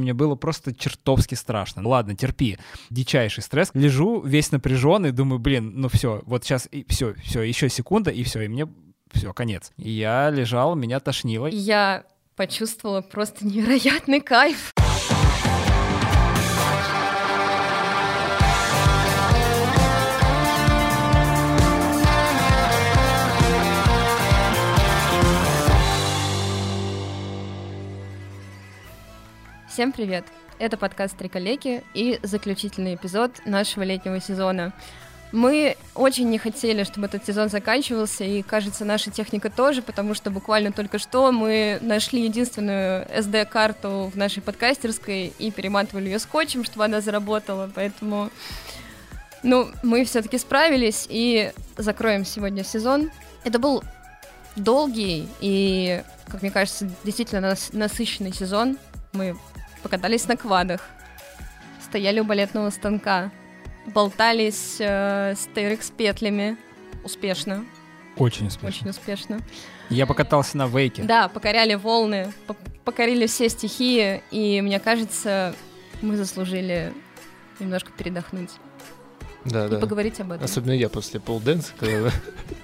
Мне было просто чертовски страшно. Ладно, терпи. Дичайший стресс. Лежу весь напряженный, думаю, блин, ну все, вот сейчас и все, все, еще секунда, и все, и мне все, конец. Я лежал, меня тошнило. Я почувствовала просто невероятный кайф. Всем привет! Это подкаст «Три коллеги» и заключительный эпизод нашего летнего сезона. Мы очень не хотели, чтобы этот сезон заканчивался, и, кажется, наша техника тоже, потому что буквально только что мы нашли единственную SD-карту в нашей подкастерской и перематывали ее скотчем, чтобы она заработала, поэтому... Ну, мы все-таки справились и закроем сегодня сезон. Это был долгий и, как мне кажется, действительно насыщенный сезон. Мы покатались на квадах, стояли у балетного станка, болтались э, с TRX петлями успешно. Очень успешно. Очень успешно. Я покатался на вейке. Да, покоряли волны, покорили все стихии, и мне кажется, мы заслужили немножко передохнуть. Да, и да. поговорить об этом. Особенно я после полденса, когда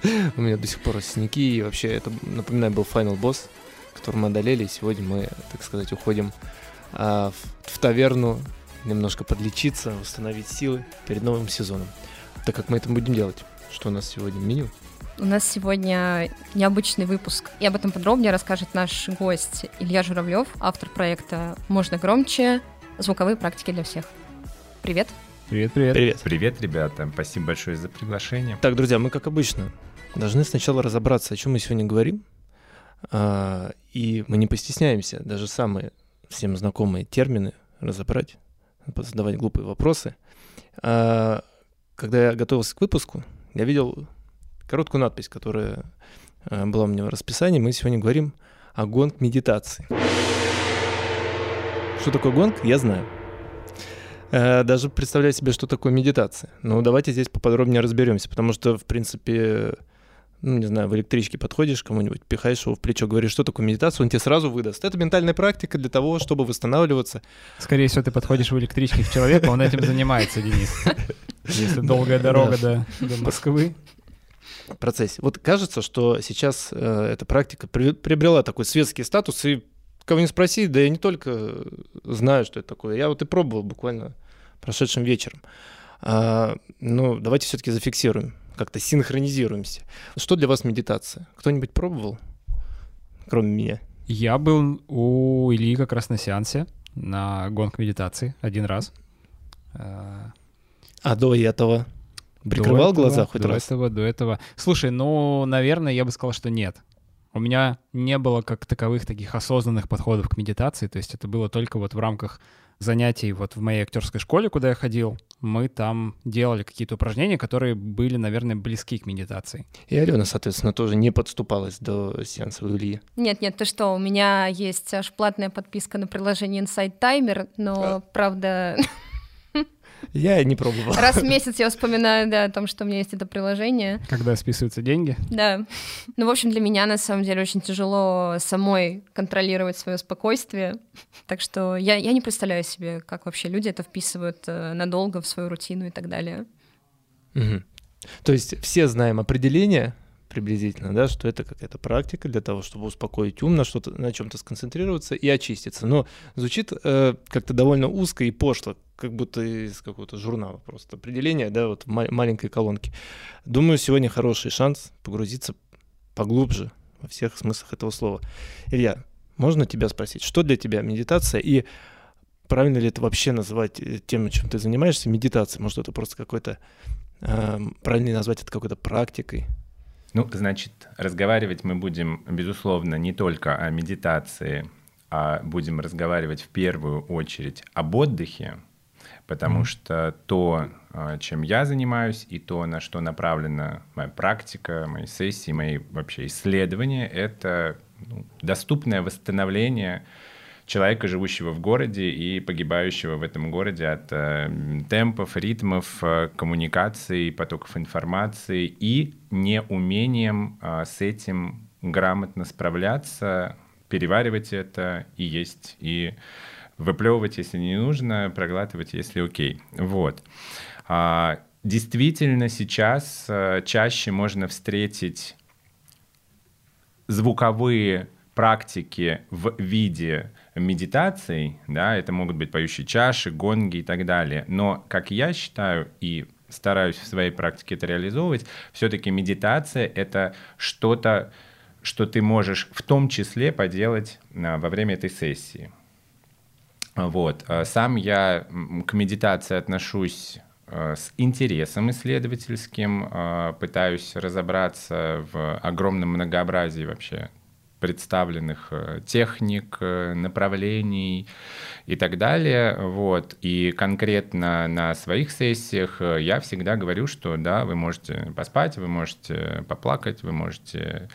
у меня до сих пор синяки, и вообще это, напоминаю, был финал босс, который мы одолели, и сегодня мы, так сказать, уходим в, в таверну немножко подлечиться, восстановить силы перед новым сезоном. Так как мы это будем делать? Что у нас сегодня в меню? У нас сегодня необычный выпуск, и об этом подробнее расскажет наш гость Илья Журавлев, автор проекта «Можно громче. Звуковые практики для всех». Привет. Привет, привет. Привет. Привет, ребята. Спасибо большое за приглашение. Так, друзья, мы, как обычно, должны сначала разобраться, о чем мы сегодня говорим. А, и мы не постесняемся даже самые всем знакомые термины разобрать, задавать глупые вопросы. А, когда я готовился к выпуску, я видел короткую надпись, которая а, была у меня в расписании. Мы сегодня говорим о гонг медитации. Что такое гонг, я знаю. А, даже представляю себе, что такое медитация. Но давайте здесь поподробнее разберемся, потому что, в принципе, ну, не знаю, в электричке подходишь кому-нибудь, пихаешь его в плечо, говоришь, что такое медитация, он тебе сразу выдаст. Это ментальная практика для того, чтобы восстанавливаться. Скорее всего, ты подходишь в электричке к человеку, он этим занимается, Денис. Если долгая дорога до, Москвы. процессе. Вот кажется, что сейчас э, эта практика при, приобрела такой светский статус, и кого не спроси, да я не только знаю, что это такое, я вот и пробовал буквально прошедшим вечером. А, ну, давайте все-таки зафиксируем как-то синхронизируемся. Что для вас медитация? Кто-нибудь пробовал, кроме меня? Я был у Ильи как раз на сеансе, на гонг медитации один раз. А, а до этого прикрывал до глаза этого, хоть до раз? До этого, до этого. Слушай, ну, наверное, я бы сказал, что нет. У меня не было как таковых таких осознанных подходов к медитации, то есть это было только вот в рамках занятий вот в моей актерской школе, куда я ходил, мы там делали какие-то упражнения, которые были, наверное, близки к медитации. И Алена, соответственно, тоже не подступалась до сеанса у Ильи. Нет, нет, ты что, у меня есть аж платная подписка на приложение Insight Timer, но, а. правда, я не пробовал. Раз в месяц я вспоминаю, да, о том, что у меня есть это приложение. Когда списываются деньги? Да. Ну, в общем, для меня, на самом деле, очень тяжело самой контролировать свое спокойствие. Так что я, я не представляю себе, как вообще люди это вписывают э, надолго в свою рутину и так далее. Угу. То есть все знаем определение приблизительно, да, что это какая-то практика для того, чтобы успокоить ум, на что-то, на чем-то сконцентрироваться и очиститься. Но звучит э, как-то довольно узко и пошло, как будто из какого-то журнала просто определение, да, вот ма- маленькой колонке. Думаю, сегодня хороший шанс погрузиться поглубже во всех смыслах этого слова. Илья, можно тебя спросить, что для тебя медитация и правильно ли это вообще называть э, тем, чем ты занимаешься, медитацией? Может, это просто какой-то, э, правильно назвать это какой-то практикой? Ну, значит, разговаривать мы будем, безусловно, не только о медитации, а будем разговаривать в первую очередь об отдыхе, потому mm. что то, а, чем я занимаюсь, и то, на что направлена моя практика, мои сессии, мои вообще исследования, это ну, доступное восстановление человека, живущего в городе и погибающего в этом городе от э, темпов, ритмов, э, коммуникации, потоков информации и неумением э, с этим грамотно справляться, переваривать это и есть, и выплевывать, если не нужно, проглатывать, если окей. Вот. А, действительно, сейчас а, чаще можно встретить звуковые практики в виде медитаций, да, это могут быть поющие чаши, гонги и так далее. Но, как я считаю, и стараюсь в своей практике это реализовывать, все-таки медитация — это что-то, что ты можешь в том числе поделать а, во время этой сессии. Вот. А сам я к медитации отношусь а, с интересом исследовательским, пытаюсь разобраться в огромном многообразии вообще представленных э, техник, э, направлений и так далее. Вот. И конкретно на своих сессиях э, я всегда говорю, что да, вы можете поспать, вы можете поплакать, вы можете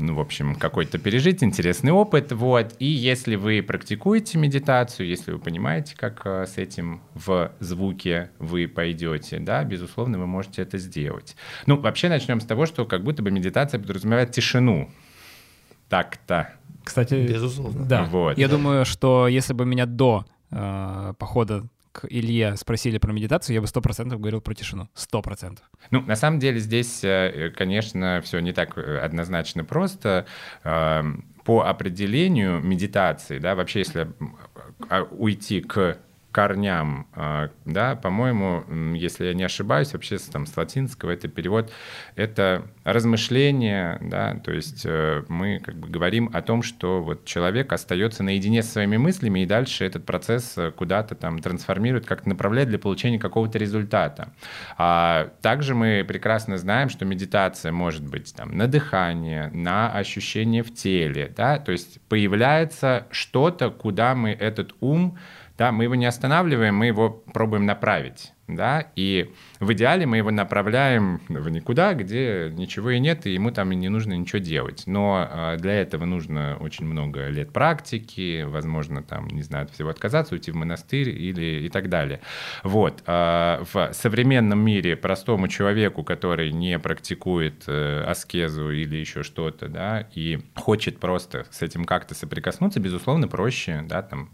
ну, в общем, какой-то пережить интересный опыт, вот. И если вы практикуете медитацию, если вы понимаете, как э, с этим в звуке вы пойдете, да, безусловно, вы можете это сделать. Ну, вообще начнем с того, что как будто бы медитация подразумевает тишину. Так-то. Кстати, безусловно. Да. Вот. Я думаю, что если бы меня до э, похода к Илье спросили про медитацию, я бы сто процентов говорил про тишину. Сто процентов. Ну, на самом деле здесь, э, конечно, все не так э, однозначно просто. Эм, по определению медитации, да, вообще если а, уйти к корням, а, да, по-моему, если я не ошибаюсь, вообще там с латинского это перевод, это размышление, да, то есть э, мы как бы говорим о том, что вот человек остается наедине со своими мыслями и дальше этот процесс э, куда-то там трансформирует, как-то направляет для получения какого-то результата. А также мы прекрасно знаем, что медитация может быть там на дыхание, на ощущение в теле, да, то есть появляется что-то, куда мы этот ум да, мы его не останавливаем, мы его пробуем направить, да, и в идеале мы его направляем в никуда, где ничего и нет, и ему там и не нужно ничего делать. Но а, для этого нужно очень много лет практики, возможно, там, не знаю, от всего отказаться, уйти в монастырь или и так далее. Вот. А, в современном мире простому человеку, который не практикует э, аскезу или еще что-то, да, и хочет просто с этим как-то соприкоснуться, безусловно, проще, да, там,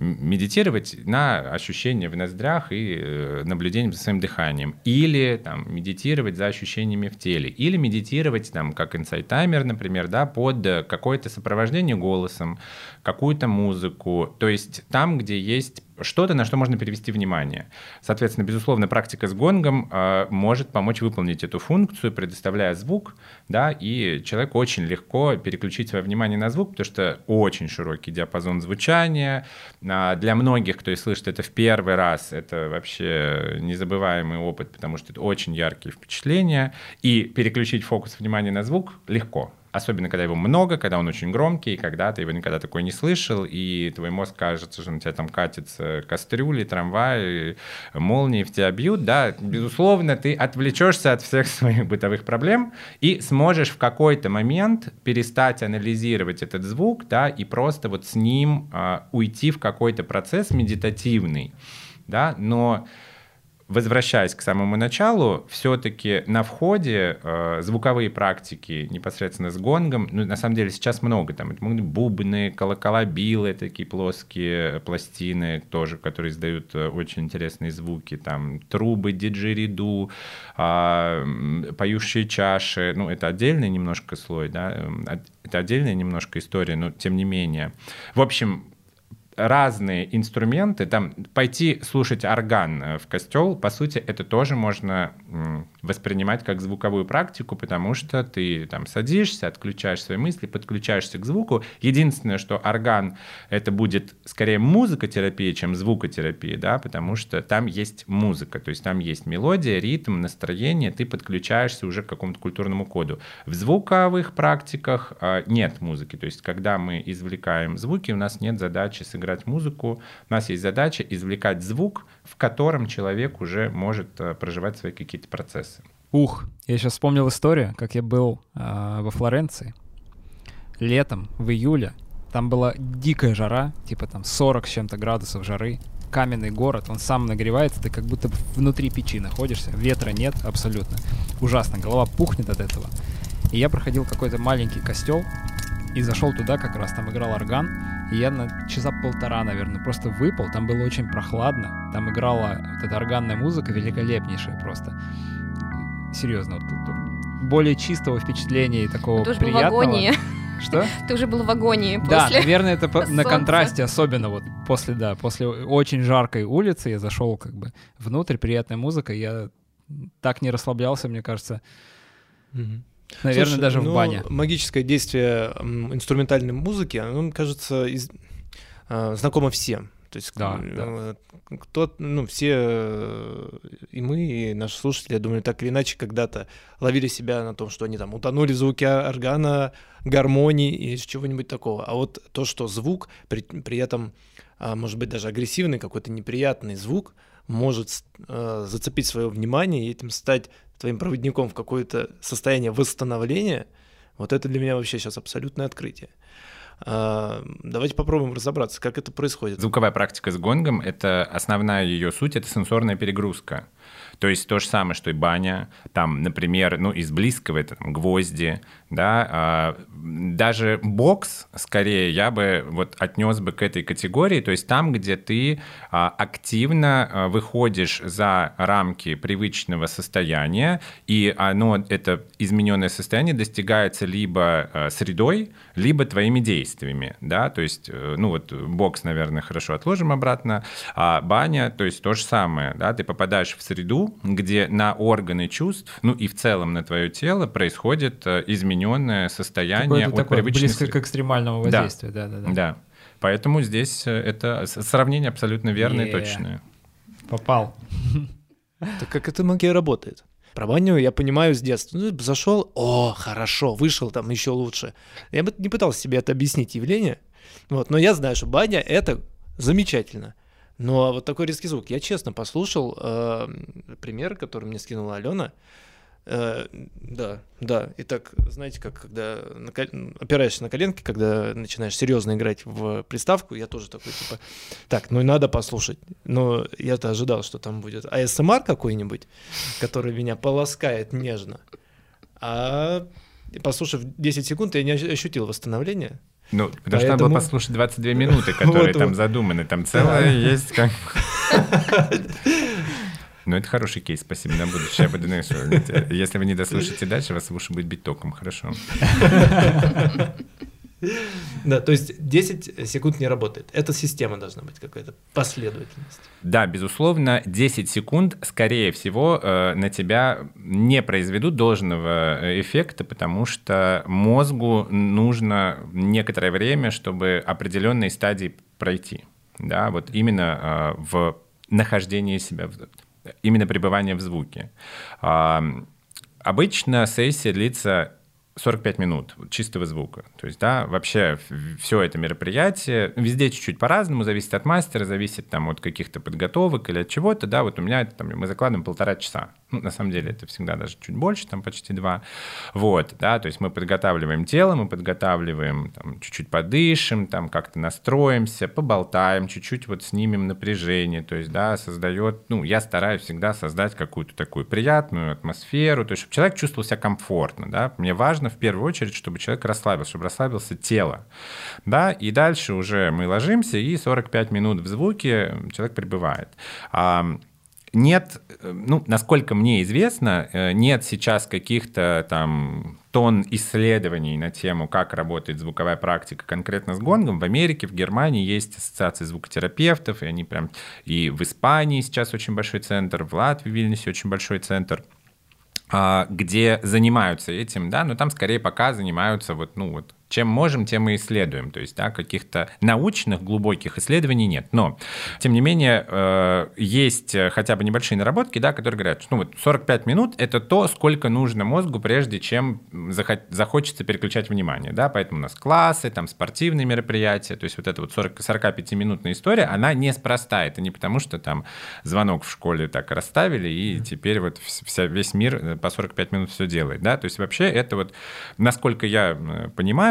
медитировать на ощущения в ноздрях и э, наблюдением за своим дыханием. Или там, медитировать за ощущениями в теле. Или медитировать, там, как инсайт-таймер, например, да, под какое-то сопровождение голосом, какую-то музыку. То есть там, где есть что-то, на что можно перевести внимание. Соответственно, безусловно, практика с гонгом э, может помочь выполнить эту функцию, предоставляя звук, да, и человеку очень легко переключить свое внимание на звук, потому что очень широкий диапазон звучания. А для многих, кто и слышит это в первый раз, это вообще незабываемый опыт, потому что это очень яркие впечатления, и переключить фокус внимания на звук легко. Особенно, когда его много, когда он очень громкий, когда ты его никогда такой не слышал, и твой мозг кажется, что на тебя там катится кастрюли, трамваи, молнии в тебя бьют, да, безусловно, ты отвлечешься от всех своих бытовых проблем и сможешь в какой-то момент перестать анализировать этот звук, да, и просто вот с ним а, уйти в какой-то процесс медитативный, да, но возвращаясь к самому началу, все-таки на входе э, звуковые практики непосредственно с гонгом, ну, на самом деле сейчас много, там это могут быть бубны, колокола, билы, такие плоские пластины тоже, которые издают э, очень интересные звуки, там трубы, диджериду, э, поющие чаши, ну, это отдельный немножко слой, да, это отдельная немножко история, но тем не менее. В общем, разные инструменты, там пойти слушать орган э, в костел, по сути, это тоже можно воспринимать как звуковую практику, потому что ты там садишься, отключаешь свои мысли, подключаешься к звуку. Единственное, что орган — это будет скорее музыкотерапия, чем звукотерапия, да, потому что там есть музыка, то есть там есть мелодия, ритм, настроение, ты подключаешься уже к какому-то культурному коду. В звуковых практиках э, нет музыки, то есть когда мы извлекаем звуки, у нас нет задачи сыграть музыку, у нас есть задача извлекать звук, в котором человек уже может э, проживать свои какие-то процессы. Ух, я сейчас вспомнил историю, как я был э, во Флоренции летом, в июле. Там была дикая жара, типа там 40 с чем-то градусов жары. Каменный город, он сам нагревается, ты как будто внутри печи находишься. Ветра нет абсолютно. Ужасно, голова пухнет от этого. И я проходил какой-то маленький костел и зашел туда, как раз там играл орган. И я на часа полтора, наверное, просто выпал. Там было очень прохладно. Там играла вот эта органная музыка великолепнейшая просто. Серьезно, вот тут более чистого впечатления и такого Ты уже приятного. был в агонии. Что? Ты уже был в агонии Да, после. наверное, это по- на солнца. контрасте, особенно вот после, да, после очень жаркой улицы я зашел как бы внутрь, приятная музыка, я так не расслаблялся, мне кажется, Мгм. Наверное, Слушай, даже ну, в бане. Магическое действие инструментальной музыки, оно, кажется, из- а, знакомо всем. То есть Да, э, кто, ну, все э, и мы, и наши слушатели, я думаю, так или иначе когда-то ловили себя на том, что они там утонули в звуке органа, гармонии и чего-нибудь такого. А вот то, что звук, при, при этом, а, может быть, даже агрессивный, какой-то неприятный звук, может э, зацепить свое внимание и этим стать твоим проводником в какое-то состояние восстановления, вот это для меня вообще сейчас абсолютное открытие. А, давайте попробуем разобраться, как это происходит. Звуковая практика с гонгом — это основная ее суть, это сенсорная перегрузка. То есть то же самое, что и баня, там, например, ну, из близкого это там, гвозди, да, а, даже бокс, скорее, я бы вот отнес бы к этой категории, то есть там, где ты а, активно а, выходишь за рамки привычного состояния, и оно, это измененное состояние достигается либо средой, либо твоими действиями, да, то есть, э, ну вот бокс, наверное, хорошо отложим обратно, а баня, то есть то же самое, да, ты попадаешь в среду, где на органы чувств, ну и в целом на твое тело происходит э, измененное состояние от такое привычной близко к экстремальному Да. воздействию, да-да-да. Да. Поэтому здесь э, это сравнение абсолютно верное и точное. Попал. Так как эта магия работает? Про баню я понимаю с детства. Ну, зашел, о, хорошо, вышел там еще лучше. Я бы не пытался себе это объяснить явление, вот, но я знаю, что баня — это замечательно. Но вот такой резкий звук. Я честно послушал э, пример, который мне скинула Алена. Э, да, да. И так, знаете, как когда на опираешься на коленки, когда начинаешь серьезно играть в приставку, я тоже такой, типа, так, ну и надо послушать. Но я-то ожидал, что там будет АСМР какой-нибудь, который меня полоскает нежно. А послушав 10 секунд, я не ощ- ощутил восстановления. Ну, потому что надо было послушать 22 минуты, которые Вот, там вот. задуманы. Там целое есть как... Ну, это хороший кейс, спасибо на будущее. Я буду, знаешь, если вы не дослушаете дальше, вас уши будет бить током, хорошо. Да, то есть 10 секунд не работает. Это система должна быть какая-то, последовательность. Да, безусловно, 10 секунд, скорее всего, э, на тебя не произведут должного э, эффекта, потому что мозгу нужно некоторое время, чтобы определенные стадии пройти. Да, вот именно э, в нахождении себя, в- именно пребывание в звуке. А, Обычно сессия длится 45 минут чистого звука. То есть, да, вообще все это мероприятие, везде чуть-чуть по-разному, зависит от мастера, зависит там от каких-то подготовок или от чего-то, да, вот у меня это, там, мы закладываем полтора часа. Ну, на самом деле это всегда даже чуть больше, там почти два. Вот, да, то есть мы подготавливаем тело, мы подготавливаем, там, чуть-чуть подышим, там, как-то настроимся, поболтаем, чуть-чуть вот снимем напряжение, то есть, да, создает, ну, я стараюсь всегда создать какую-то такую приятную атмосферу, то есть, чтобы человек чувствовал себя комфортно, да, мне важно в первую очередь, чтобы человек расслабился, чтобы расслабился тело, да, и дальше уже мы ложимся, и 45 минут в звуке человек пребывает. А, нет, э, ну, насколько мне известно, э, нет сейчас каких-то там тон исследований на тему, как работает звуковая практика конкретно с гонгом. В Америке, в Германии есть ассоциации звукотерапевтов, и они прям... И в Испании сейчас очень большой центр, в Латвии, в Вильнюсе очень большой центр а, где занимаются этим, да, но там скорее пока занимаются вот, ну вот, чем можем, тем и исследуем. То есть, да, каких-то научных глубоких исследований нет. Но, тем не менее, э, есть хотя бы небольшие наработки, да, которые говорят, что ну, вот 45 минут — это то, сколько нужно мозгу, прежде чем захо- захочется переключать внимание, да, поэтому у нас классы, там, спортивные мероприятия, то есть вот эта вот 40, 45-минутная история, она неспроста, это не потому, что там звонок в школе так расставили, и теперь вот вс- вся, весь мир э, по 45 минут все делает, да, то есть вообще это вот, насколько я э,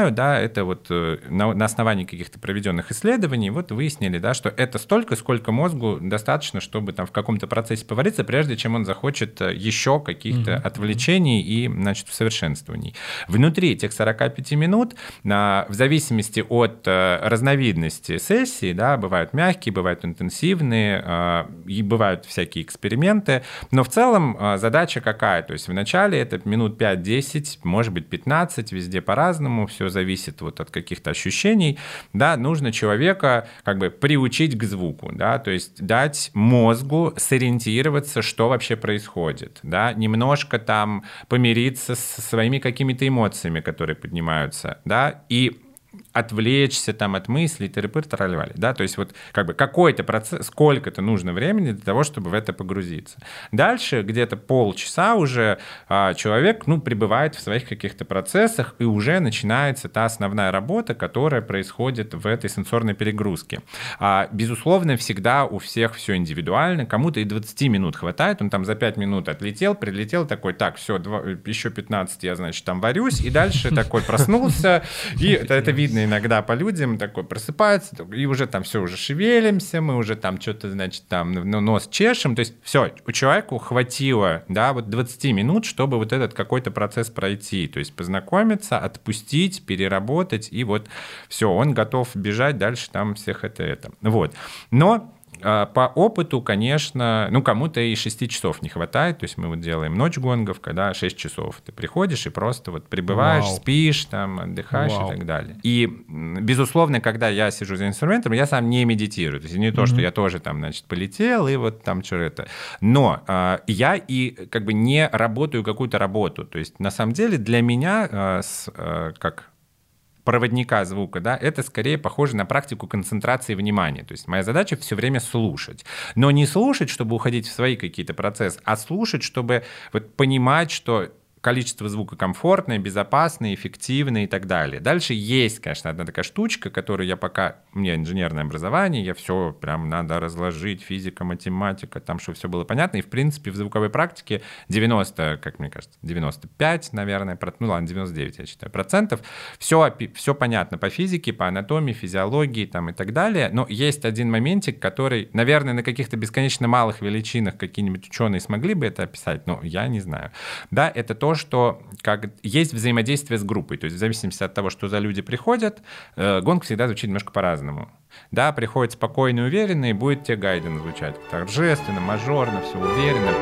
понимаю, да, это вот э, на, на основании каких-то проведенных исследований вот выяснили, да, что это столько, сколько мозгу достаточно, чтобы там в каком-то процессе повариться, прежде чем он захочет э, еще каких-то mm-hmm. отвлечений и, значит, усовершенствований. Внутри этих 45 минут, в зависимости от разновидности сессии, да, бывают мягкие, бывают интенсивные, и бывают всякие эксперименты, но в целом задача какая? То есть вначале это минут 5-10, может быть 15, везде по-разному, все зависит вот от каких-то ощущений, да, нужно человека как бы приучить к звуку, да, то есть дать мозгу сориентироваться, что вообще происходит, да, немножко там помириться со своими какими-то эмоциями, которые поднимаются, да, и отвлечься там от мыслей, тыры-пыр, тролливали, да, то есть вот как бы какой-то процесс, сколько-то нужно времени для того, чтобы в это погрузиться. Дальше где-то полчаса уже а, человек, ну, пребывает в своих каких-то процессах, и уже начинается та основная работа, которая происходит в этой сенсорной перегрузке. А, безусловно, всегда у всех все индивидуально, кому-то и 20 минут хватает, он там за 5 минут отлетел, прилетел, такой, так, все, еще 15 я, значит, там варюсь, и дальше такой проснулся, и это, видно иногда по людям, такой просыпается, и уже там все, уже шевелимся, мы уже там что-то, значит, там ну, нос чешем, то есть все, у человека хватило, да, вот 20 минут, чтобы вот этот какой-то процесс пройти, то есть познакомиться, отпустить, переработать, и вот все, он готов бежать дальше там всех это, это. Вот. Но по опыту, конечно, ну, кому-то и 6 часов не хватает. То есть мы вот делаем ночь гонгов, когда 6 часов ты приходишь и просто вот прибываешь, Вау. спишь, там, отдыхаешь Вау. и так далее. И, безусловно, когда я сижу за инструментом, я сам не медитирую. То есть не то, mm-hmm. что я тоже там, значит, полетел и вот там что это. Но э, я и как бы не работаю какую-то работу. То есть на самом деле для меня, э, с, э, как проводника звука, да, это скорее похоже на практику концентрации внимания. То есть моя задача все время слушать. Но не слушать, чтобы уходить в свои какие-то процессы, а слушать, чтобы вот понимать, что количество звука комфортное, безопасное, эффективное и так далее. Дальше есть, конечно, одна такая штучка, которую я пока... У меня инженерное образование, я все прям надо разложить, физика, математика, там, чтобы все было понятно. И, в принципе, в звуковой практике 90, как мне кажется, 95, наверное, ну ладно, 99, я считаю, процентов. Все, все понятно по физике, по анатомии, физиологии там и так далее. Но есть один моментик, который, наверное, на каких-то бесконечно малых величинах какие-нибудь ученые смогли бы это описать, но я не знаю. Да, это то, то, что как есть взаимодействие с группой. То есть в зависимости от того, что за люди приходят, э, гонг всегда звучит немножко по-разному. Да, приходит спокойно и уверенно, и будет тебе гайден звучать. Торжественно, мажорно, все уверенно.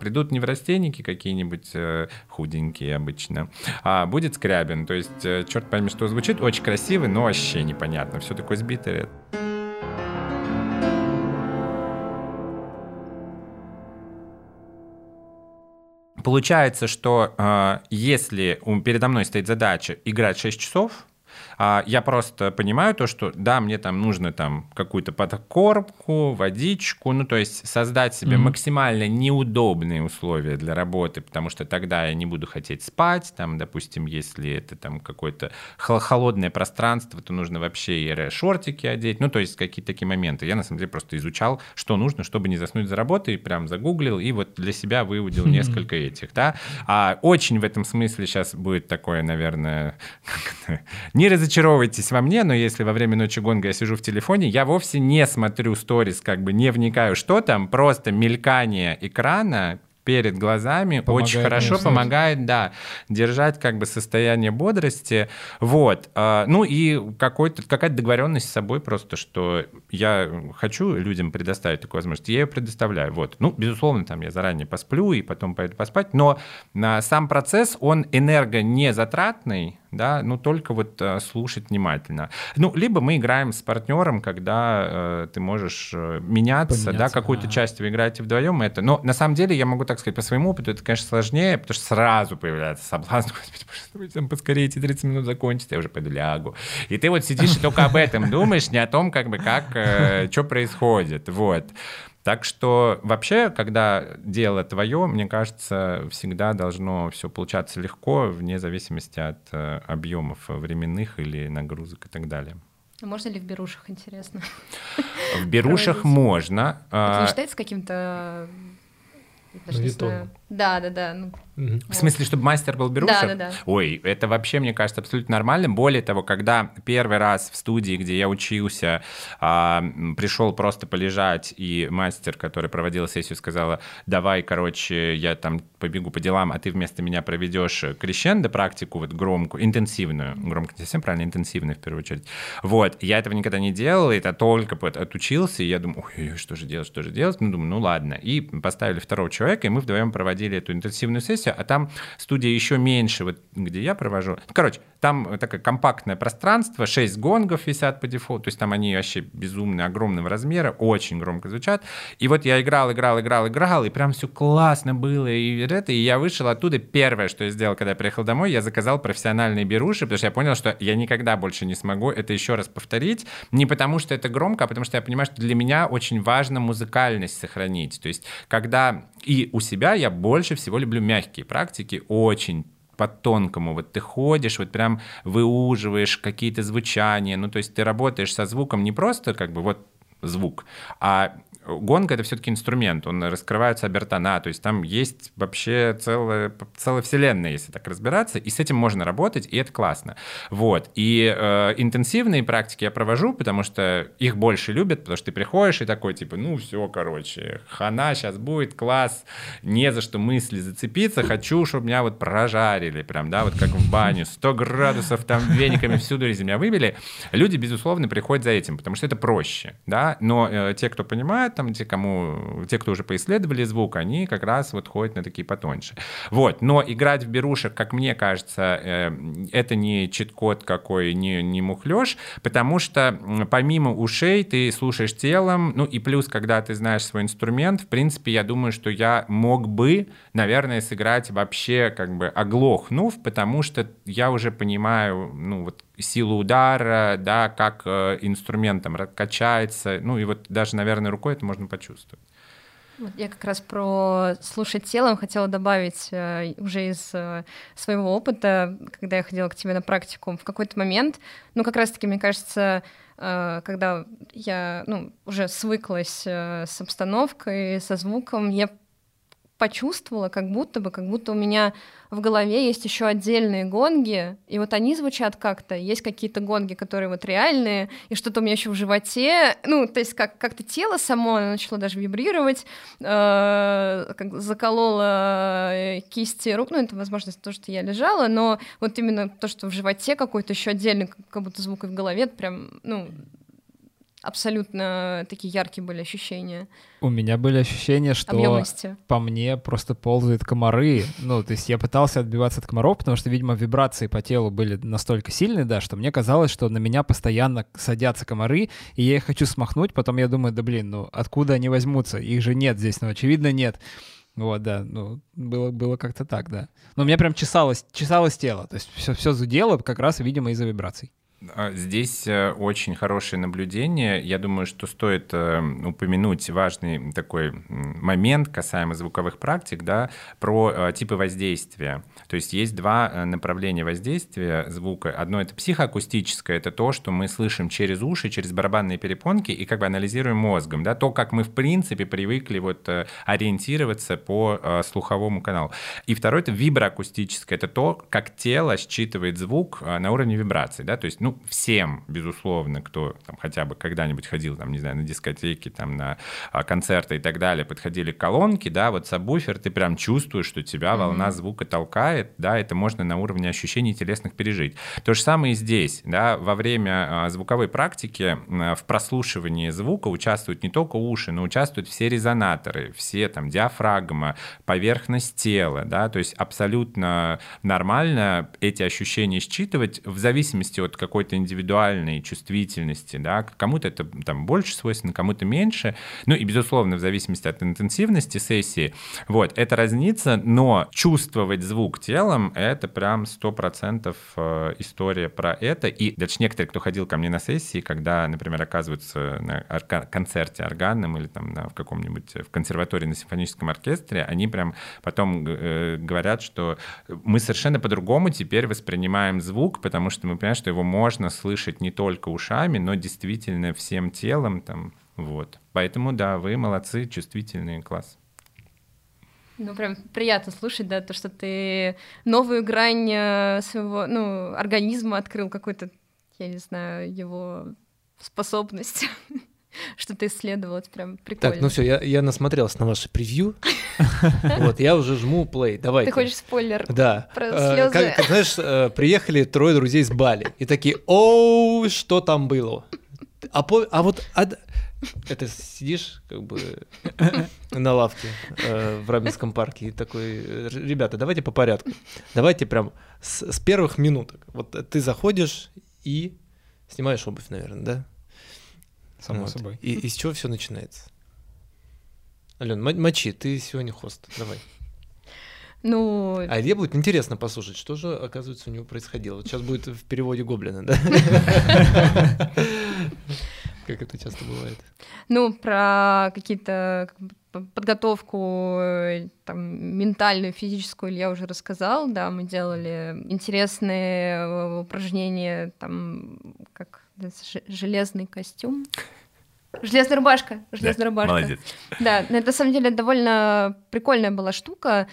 придут неврастенники какие-нибудь э, худенькие обычно, а будет Скрябин. То есть, э, черт пойми, что звучит, очень красивый, но вообще непонятно. Все такое сбитое. Получается, что э, если передо мной стоит задача играть 6 часов, а я просто понимаю то, что да, мне там нужно там какую-то подкормку, водичку, ну то есть создать себе mm-hmm. максимально неудобные условия для работы, потому что тогда я не буду хотеть спать, там, допустим, если это там какое-то холодное пространство, то нужно вообще и шортики одеть, ну то есть какие-то такие моменты. Я на самом деле просто изучал, что нужно, чтобы не заснуть за работой, прям загуглил и вот для себя выудил mm-hmm. несколько этих, да. А очень в этом смысле сейчас будет такое, наверное, не раз разочаровывайтесь во мне, но если во время ночи гонга я сижу в телефоне, я вовсе не смотрю сторис, как бы не вникаю, что там, просто мелькание экрана, перед глазами помогает очень хорошо помогает, да, держать как бы состояние бодрости. Вот. А, ну и какой-то, какая-то договоренность с собой просто, что я хочу людям предоставить такую возможность, я ее предоставляю. Вот. Ну, безусловно, там я заранее посплю и потом пойду поспать, но сам процесс, он энерго не затратный, да, ну только вот э, слушать внимательно. Ну, либо мы играем с партнером, когда э, ты можешь э, меняться, Поменяться, да, какую-то да. часть вы играете вдвоем, это, но на самом деле я могу так сказать по своему опыту, это, конечно, сложнее, потому что сразу появляется соблазн, господи, там поскорее эти 30 минут закончить, я уже пойду лягу. И ты вот сидишь и только об этом думаешь, не о том, как бы, как, э, что происходит, вот. Так что вообще, когда дело твое, мне кажется, всегда должно все получаться легко, вне зависимости от э, объемов временных или нагрузок и так далее. А можно ли в берушах, интересно? В берушах можно. Это не а, считается каким-то не знаю. Да, да, да. Ну. В смысле, чтобы мастер был берушек? Да, да, да. Ой, это вообще, мне кажется, абсолютно нормально. Более того, когда первый раз в студии, где я учился, а, пришел просто полежать, и мастер, который проводил сессию, сказала, давай, короче, я там побегу по делам, а ты вместо меня проведешь крещендо практику, вот громкую, интенсивную, громко, не совсем правильно, интенсивную в первую очередь. Вот, я этого никогда не делал, это только отучился, и я думаю, ой, что же делать, что же делать? Ну, думаю, ну ладно. И поставили второго человека, и мы вдвоем проводили эту интенсивную сессию, а там студия еще меньше, вот где я провожу. Короче, там такое компактное пространство, 6 гонгов висят по дефолту, то есть там они вообще безумные, огромного размера, очень громко звучат. И вот я играл, играл, играл, играл, и прям все классно было, и это, и я вышел оттуда. Первое, что я сделал, когда я приехал домой, я заказал профессиональные беруши, потому что я понял, что я никогда больше не смогу это еще раз повторить, не потому что это громко, а потому что я понимаю, что для меня очень важно музыкальность сохранить. То есть, когда и у себя я больше всего люблю мягкие практики, очень по-тонкому. Вот ты ходишь, вот прям выуживаешь какие-то звучания. Ну, то есть ты работаешь со звуком не просто как бы вот звук, а гонг — это все-таки инструмент, он раскрывается обертона, то есть там есть вообще целая, целая вселенная, если так разбираться, и с этим можно работать, и это классно. Вот. И э, интенсивные практики я провожу, потому что их больше любят, потому что ты приходишь и такой, типа, ну все, короче, хана сейчас будет, класс, не за что мысли зацепиться, хочу, чтобы меня вот прожарили, прям, да, вот как в баню, 100 градусов там вениками всюду из меня выбили. Люди, безусловно, приходят за этим, потому что это проще, да, но э, те, кто понимает, там те, кому, те, кто уже поисследовали звук, они как раз вот ходят на такие потоньше. Вот, но играть в берушек, как мне кажется, э, это не чит-код какой, не, не мухлёж, потому что помимо ушей ты слушаешь телом, ну и плюс, когда ты знаешь свой инструмент, в принципе, я думаю, что я мог бы, наверное, сыграть вообще как бы оглохнув, потому что я уже понимаю, ну вот силу удара, да, как э, инструментом качается, ну и вот даже, наверное, рукой это можно почувствовать. Я как раз про слушать телом хотела добавить э, уже из э, своего опыта, когда я ходила к тебе на практику, в какой-то момент, ну как раз-таки, мне кажется, когда я ну, уже свыклась с обстановкой, со звуком, я почувствовала, как будто бы, как будто у меня в голове есть еще отдельные гонги, и вот они звучат как-то, есть какие-то гонги, которые вот реальные, и что-то у меня еще в животе, ну, то есть как- как-то тело само начало даже вибрировать, э- как закололо э, кисти рук, ну, это, возможно, то, что я лежала, но вот именно то, что в животе какой-то еще отдельный, как будто звук в голове, это прям, ну, абсолютно такие яркие были ощущения. У меня были ощущения, что Объемности. по мне просто ползают комары. Ну, то есть я пытался отбиваться от комаров, потому что, видимо, вибрации по телу были настолько сильные, да, что мне казалось, что на меня постоянно садятся комары, и я их хочу смахнуть, потом я думаю, да блин, ну откуда они возьмутся? Их же нет здесь, ну очевидно нет. Вот, да, ну, было, было как-то так, да. Но у меня прям чесалось, чесалось тело, то есть все, все зудело как раз, видимо, из-за вибраций. А, здесь э, очень хорошее наблюдение. Я думаю, что стоит э, упомянуть важный такой момент касаемо звуковых практик, да, про э, типы воздействия. То есть есть два направления воздействия звука. Одно это психоакустическое, это то, что мы слышим через уши, через барабанные перепонки и как бы анализируем мозгом, да, то, как мы в принципе привыкли вот ориентироваться по слуховому каналу. И второе это виброакустическое, это то, как тело считывает звук на уровне вибрации, да, то есть, ну, всем, безусловно, кто там, хотя бы когда-нибудь ходил, там, не знаю, на дискотеки, там, на а, концерты и так далее, подходили колонки, да, вот сабвуфер, ты прям чувствуешь, что тебя mm-hmm. волна звука толкает, да, это можно на уровне ощущений телесных пережить. То же самое и здесь, да, во время а, звуковой практики в прослушивании звука участвуют не только уши, но участвуют все резонаторы, все там диафрагма, поверхность тела, да, то есть абсолютно нормально эти ощущения считывать в зависимости от какой какой-то индивидуальной чувствительности, да, кому-то это там больше свойственно, кому-то меньше, ну и, безусловно, в зависимости от интенсивности сессии, вот, это разнится, но чувствовать звук телом — это прям сто процентов э, история про это, и даже некоторые, кто ходил ко мне на сессии, когда, например, оказываются на концерте органном или там на, в каком-нибудь, в консерватории на симфоническом оркестре, они прям потом э, говорят, что мы совершенно по-другому теперь воспринимаем звук, потому что мы понимаем, что его можно можно слышать не только ушами, но действительно всем телом. Там, вот. Поэтому, да, вы молодцы, чувствительный класс. Ну, прям приятно слушать, да, то, что ты новую грань э, своего, ну, организма открыл, какой-то, я не знаю, его способность что-то исследовать, прям прикольно. Так, ну все, я, я насмотрелся на ваше превью. Вот, я уже жму play. Давайте. Ты хочешь спойлер? Да. Про Э, слезы. Как, знаешь, э, приехали трое друзей с Бали и такие, оу, что там было? А, по- а вот а это сидишь как бы на лавке э, в Раменском парке и такой, ребята, давайте по порядку. Давайте прям с, с первых минуток. Вот ты заходишь и снимаешь обувь, наверное, да? Само Вот. собой. И, и с чего все начинается? Ален, мо- мочи, ты сегодня хост, давай. Ну, А Илье будет интересно послушать, что же, оказывается, у него происходило. Вот сейчас будет в переводе Гоблина, да? Как это часто бывает. ну, про какие-то подготовку там, ментальную, физическую я уже рассказал, да, мы делали интересные э, упражнения, там, как железный костюм. Железная рубашка, железная рубашка. Молодец. Да, но это на самом деле довольно прикольная была штука.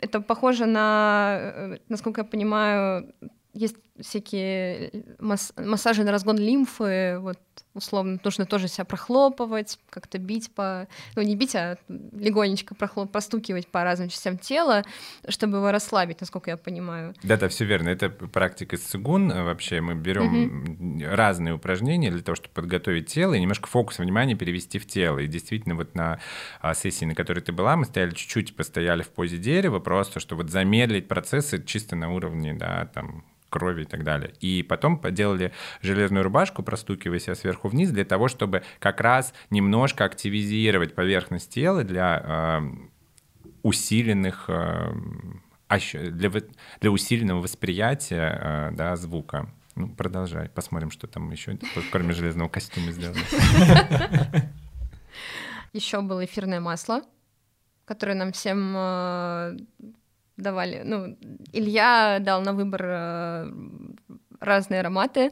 Это похоже на, э, насколько я понимаю, есть всякие масс- массажи на разгон лимфы, вот условно нужно тоже себя прохлопывать, как-то бить по, ну не бить, а легонечко прохлоп, простукивать по разным частям тела, чтобы его расслабить, насколько я понимаю. Да, да, все верно. Это практика цигун. Вообще мы берем разные упражнения для того, чтобы подготовить тело и немножко фокус внимания перевести в тело. И действительно, вот на а, сессии, на которой ты была, мы стояли чуть-чуть, постояли в позе дерева, просто чтобы вот замедлить процессы чисто на уровне, да, там, крови и так далее. И потом поделали железную рубашку, простукивая себя сверху вниз, для того, чтобы как раз немножко активизировать поверхность тела для э, усиленных э, для, для усиленного восприятия э, да, звука. Ну, продолжай, посмотрим, что там еще, кроме железного костюма сделано. Еще было эфирное масло, которое нам всем э, давали. Ну, Илья дал на выбор э, разные ароматы.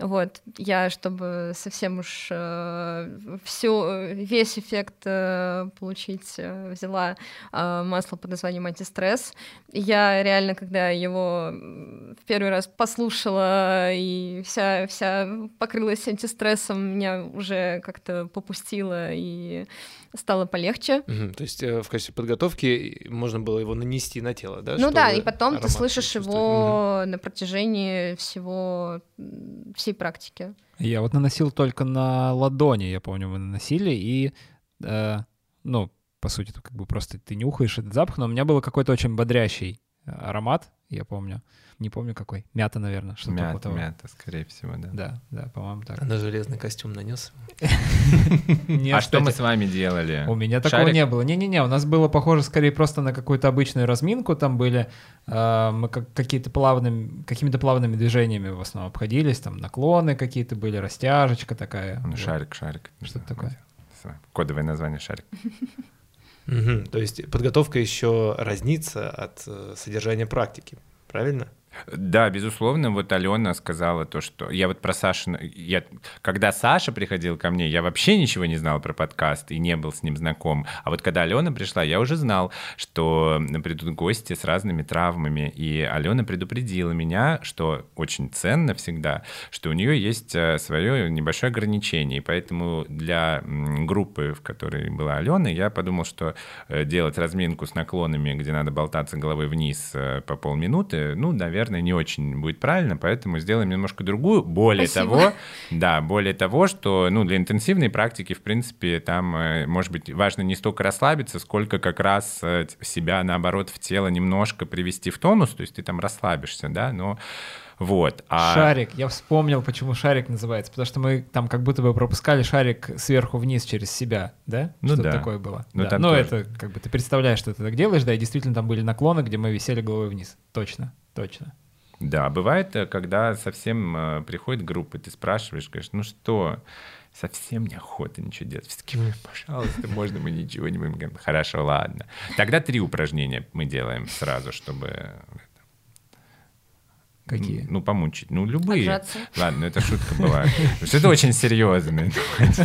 Вот, я, чтобы совсем уж э, всю, весь эффект э, получить, э, взяла э, масло под названием антистресс. Я реально, когда его в первый раз послушала и вся, вся покрылась антистрессом, меня уже как-то попустило и стало полегче. Мгм, То есть э, в качестве подготовки можно было его нанести на тело, да? Ну да, и потом ты слышишь его на протяжении всего м, всей практики. Я вот наносил только на ладони, я помню, мы наносили, и, э, ну, по сути, это как бы просто ты нюхаешь этот запах, но у меня был какой-то очень бодрящий э, аромат, я помню. Не помню какой. Мята, наверное, что-то Мята, того. мята, скорее всего, да. Да, да, по-моему, так. На железный костюм нанес? Не, А что мы с вами делали? У меня такого не было. Не-не-не, у нас было похоже скорее просто на какую-то обычную разминку. Там были э, мы как, какие-то плавными, какими-то плавными движениями в основном обходились. Там наклоны какие-то были, растяжечка такая. Ну, шарик, шарик. Что это такое? Кодовое название шарик. То есть подготовка еще разнится от э, содержания практики, правильно? Да, безусловно, вот Алена сказала то, что я вот про Сашу, я, когда Саша приходил ко мне, я вообще ничего не знал про подкаст и не был с ним знаком. А вот когда Алена пришла, я уже знал, что придут гости с разными травмами. И Алена предупредила меня, что очень ценно всегда, что у нее есть э, свое небольшое ограничение. И поэтому для группы, в которой была Алена, я подумал, что э, делать разминку с наклонами, где надо болтаться головой вниз э, по полминуты, ну, наверное, не очень будет правильно, поэтому сделаем немножко другую. Более Спасибо. того, да, более того, что, ну, для интенсивной практики, в принципе, там, э, может быть, важно не столько расслабиться, сколько как раз э, себя, наоборот, в тело немножко привести в тонус, то есть ты там расслабишься, да, но вот. А... Шарик. Я вспомнил, почему шарик называется. Потому что мы там как будто бы пропускали шарик сверху вниз через себя, да? Ну Что да. такое было. Ну да. Ну, тоже. это как бы ты представляешь, что ты так делаешь, да, и действительно там были наклоны, где мы висели головой вниз. Точно, точно. Да, бывает, э, когда совсем э, приходит группа, ты спрашиваешь, говоришь, ну что, совсем неохота ничего делать. Все таки, пожалуйста, можно мы ничего не будем? Хорошо, ладно. Тогда три упражнения мы делаем сразу, чтобы... Какие? Ну, помучить. Ну, любые. Отжаться. Ладно, ну это шутка была. Это очень серьезно.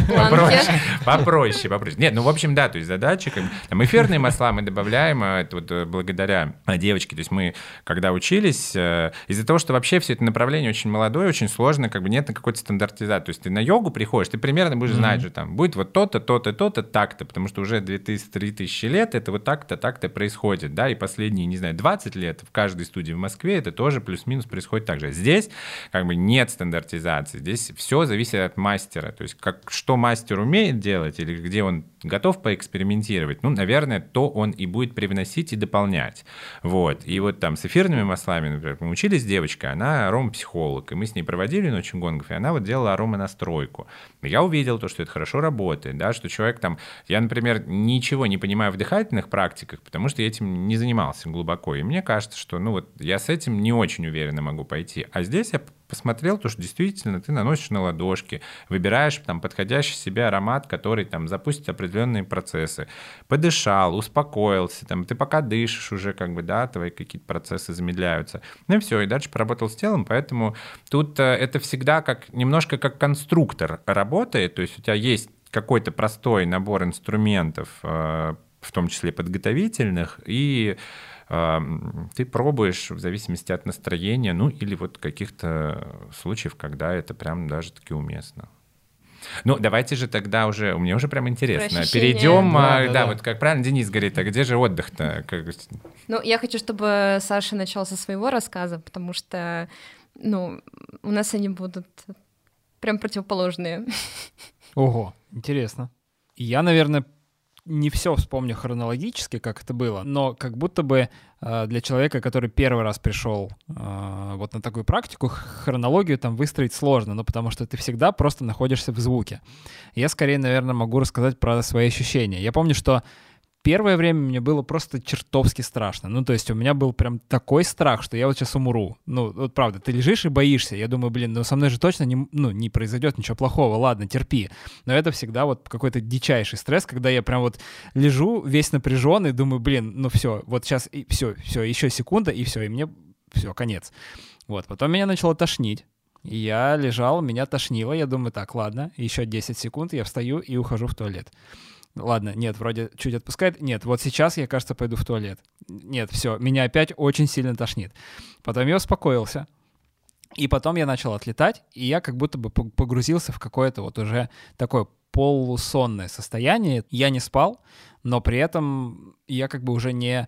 Попроще, попроще, попроще. Нет, ну, в общем, да, то есть задача, как там эфирные масла мы добавляем, а это вот э, благодаря а, девочке, то есть мы, когда учились, э, из-за того, что вообще все это направление очень молодое, очень сложно, как бы нет на какой-то стандартизации. То есть ты на йогу приходишь, ты примерно будешь знать же, там, будет вот то-то, то-то, то-то, так-то, потому что уже 2000-3000 лет это вот так-то, так-то происходит, да, и последние, не знаю, 20 лет в каждой студии в Москве это тоже плюс-минус происходит так же. Здесь как бы нет стандартизации, здесь все зависит от мастера, то есть как, что мастер умеет делать или где он готов поэкспериментировать, ну, наверное, то он и будет привносить и дополнять. Вот. И вот там с эфирными маслами, например, мы учились с девочкой, она аромапсихолог, и мы с ней проводили ночь гонгов, и она вот делала ароманастройку. Я увидел то, что это хорошо работает, да, что человек там... Я, например, ничего не понимаю в дыхательных практиках, потому что я этим не занимался глубоко, и мне кажется, что, ну, вот я с этим не очень уверенно могу пойти. А здесь я посмотрел, то, что действительно ты наносишь на ладошки, выбираешь там подходящий себе аромат, который там запустит определенные процессы. Подышал, успокоился, там, ты пока дышишь уже, как бы, да, твои какие-то процессы замедляются. Ну и все, и дальше поработал с телом, поэтому тут э, это всегда как немножко как конструктор работает, то есть у тебя есть какой-то простой набор инструментов, э, в том числе подготовительных, и ты пробуешь в зависимости от настроения, ну или вот каких-то случаев, когда это прям даже таки уместно. Ну, давайте же тогда уже, мне уже прям интересно. Перейдем, да, да, да, да, вот как правильно Денис говорит, а где же отдых-то? Как... Ну, я хочу, чтобы Саша начал со своего рассказа, потому что, ну, у нас они будут прям противоположные. Ого, интересно. Я, наверное, не все вспомню хронологически, как это было, но как будто бы э, для человека, который первый раз пришел э, вот на такую практику, хронологию там выстроить сложно, ну потому что ты всегда просто находишься в звуке. Я скорее, наверное, могу рассказать про свои ощущения. Я помню, что первое время мне было просто чертовски страшно. Ну, то есть у меня был прям такой страх, что я вот сейчас умру. Ну, вот правда, ты лежишь и боишься. Я думаю, блин, ну со мной же точно не, ну, не произойдет ничего плохого, ладно, терпи. Но это всегда вот какой-то дичайший стресс, когда я прям вот лежу весь напряженный, думаю, блин, ну все, вот сейчас и все, все, еще секунда, и все, и мне все, конец. Вот, потом меня начало тошнить. Я лежал, меня тошнило, я думаю, так, ладно, еще 10 секунд, я встаю и ухожу в туалет. Ладно, нет, вроде чуть отпускает. Нет, вот сейчас я, кажется, пойду в туалет. Нет, все, меня опять очень сильно тошнит. Потом я успокоился. И потом я начал отлетать, и я как будто бы погрузился в какое-то вот уже такое полусонное состояние. Я не спал, но при этом я как бы уже не,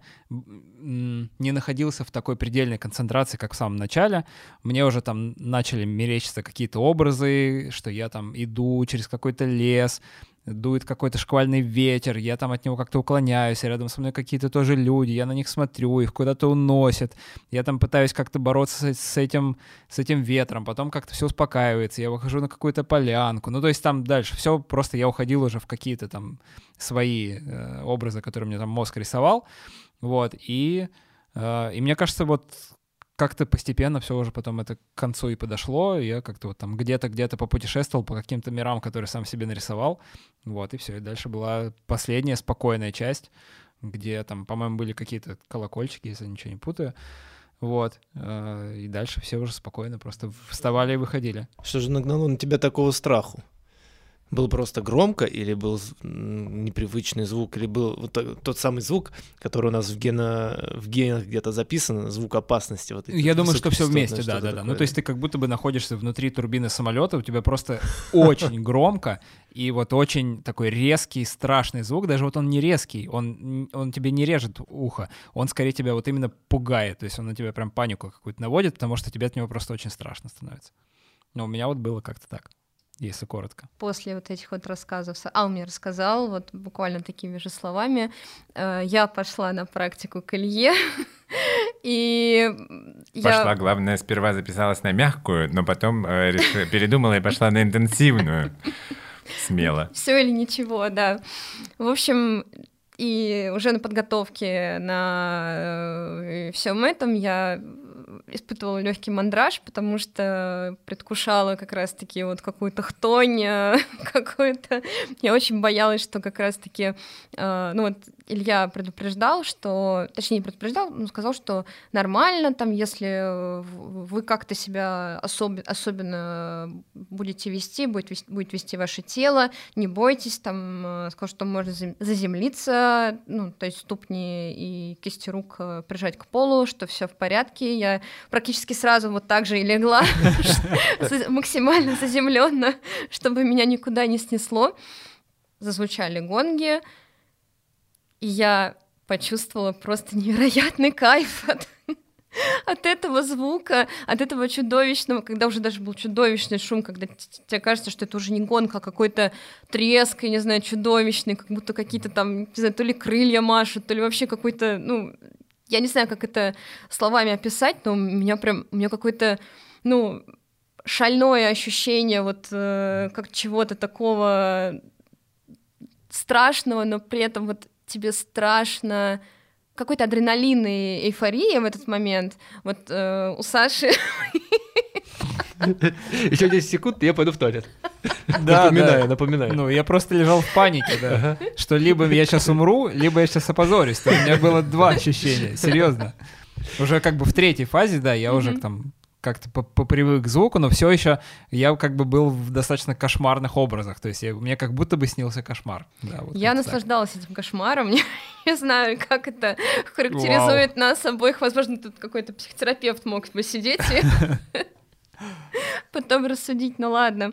не находился в такой предельной концентрации, как в самом начале. Мне уже там начали мерещиться какие-то образы, что я там иду через какой-то лес, дует какой-то шквальный ветер, я там от него как-то уклоняюсь, рядом со мной какие-то тоже люди, я на них смотрю, их куда-то уносят, я там пытаюсь как-то бороться с, с, этим, с этим ветром, потом как-то все успокаивается, я выхожу на какую-то полянку, ну то есть там дальше все просто я уходил уже в какие-то там свои э, образы, которые мне там мозг рисовал, вот, и, э, и мне кажется, вот как-то постепенно все уже потом это к концу и подошло. И я как-то вот там где-то, где-то попутешествовал по каким-то мирам, которые сам себе нарисовал. Вот, и все. И дальше была последняя спокойная часть, где там, по-моему, были какие-то колокольчики, если ничего не путаю. Вот. Э, и дальше все уже спокойно просто вставали и выходили. Что же нагнало на тебя такого страху? Был просто громко, или был непривычный звук, или был вот тот самый звук, который у нас в, гено, в генах где-то записан, звук опасности. Вот Я думаю, что все вместе, да, да, да. Ну, то есть ты как будто бы находишься внутри турбины самолета, у тебя просто очень громко, и вот очень такой резкий, страшный звук, даже вот он не резкий, он, он тебе не режет ухо, он скорее тебя вот именно пугает, то есть он на тебя прям панику какую-то наводит, потому что тебе от него просто очень страшно становится. Но у меня вот было как-то так если коротко. После вот этих вот рассказов Ал мне рассказал, вот буквально такими же словами, э, я пошла на практику к Илье, и Пошла, я... главное, сперва записалась на мягкую, но потом э, решила, передумала и пошла на интенсивную. Смело. Все или ничего, да. В общем, и уже на подготовке на э, всем этом я испытывала легкий мандраж, потому что предвкушала как раз-таки вот какую-то хтонь, какую-то... Я очень боялась, что как раз-таки, э, ну вот Илья предупреждал, что, точнее, не предупреждал, но сказал, что нормально, там, если вы как-то себя особ... особенно будете вести, будет вести, будет вести ваше тело, не бойтесь, там, э, сказал, что можно заземлиться, ну, то есть ступни и кисти рук э, прижать к полу, что все в порядке. Я практически сразу вот так же и легла, максимально заземленно, чтобы меня никуда не снесло. Зазвучали гонги, я почувствовала просто невероятный кайф от, от этого звука, от этого чудовищного, когда уже даже был чудовищный шум, когда тебе кажется, что это уже не гонка, а какой-то треск, я не знаю, чудовищный, как будто какие-то там, не знаю, то ли крылья машут, то ли вообще какой-то, ну, я не знаю, как это словами описать, но у меня прям, у меня какой-то, ну, шальное ощущение вот э, как чего-то такого страшного, но при этом вот тебе страшно, какой-то адреналин и эйфория в этот момент. Вот э, у Саши... Еще 10 секунд, и я пойду в туалет. Да, напоминаю, да. напоминаю. Ну, я просто лежал в панике, да. Что либо я сейчас умру, либо я сейчас опозорюсь. То у меня было два ощущения, серьезно. Уже как бы в третьей фазе, да, я уже там как-то попривык к звуку, но все еще я как бы был в достаточно кошмарных образах. То есть я, мне как будто бы снился кошмар. Да, вот я наслаждалась так. этим кошмаром. Я не знаю, как это характеризует Вау. нас обоих. Возможно, тут какой-то психотерапевт мог бы сидеть и потом рассудить. Ну ладно.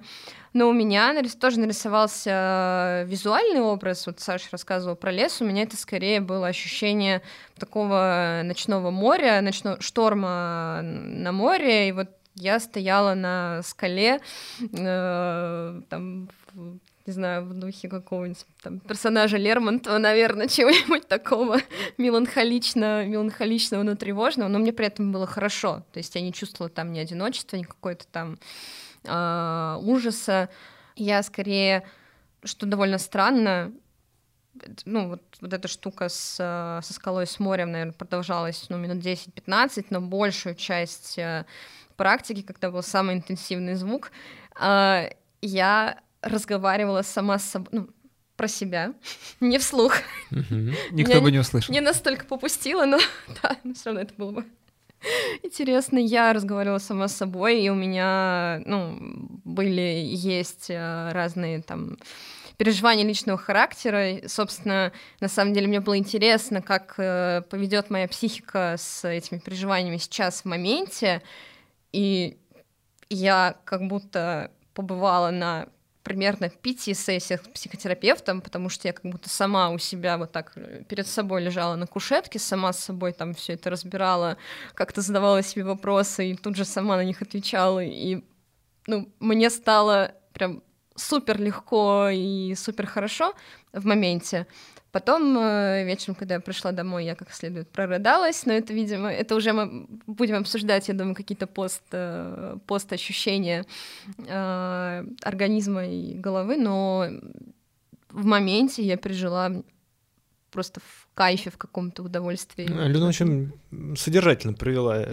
Но у меня тоже нарисовался визуальный образ. Вот Саша рассказывал про лес. У меня это скорее было ощущение такого ночного моря, ночного шторма на море. И вот я стояла на скале, э, там, не знаю, в духе какого-нибудь там персонажа Лермонтова, наверное, чего-нибудь такого меланхолично, меланхоличного, но тревожного, но мне при этом было хорошо. То есть я не чувствовала там ни одиночества, ни какой-то там э, ужаса. Я скорее, что довольно странно, ну, вот, вот эта штука с, со скалой, с морем, наверное, продолжалась, ну, минут 10-15, но большую часть э, практики, когда был самый интенсивный звук, э, я разговаривала сама с собой, ну, про себя, не вслух. Никто бы не услышал. Не настолько попустила, но да, все равно это было бы Интересно, я разговаривала сама с собой, и у меня, ну, были, есть э, разные там переживания личного характера. Собственно, на самом деле мне было интересно, как э, поведет моя психика с этими переживаниями сейчас в моменте. И я как будто побывала на примерно пяти сессиях с психотерапевтом, потому что я как будто сама у себя вот так э, перед собой лежала на кушетке, сама с собой там все это разбирала, как-то задавала себе вопросы и тут же сама на них отвечала. И ну, мне стало прям супер легко и супер хорошо в моменте. Потом э, вечером, когда я пришла домой, я как следует прорыдалась, но это, видимо, это уже мы будем обсуждать, я думаю, какие-то пост, э, пост ощущения э, организма и головы, но в моменте я пережила просто кайфе, в каком-то удовольствии. Алена очень содержательно провела э,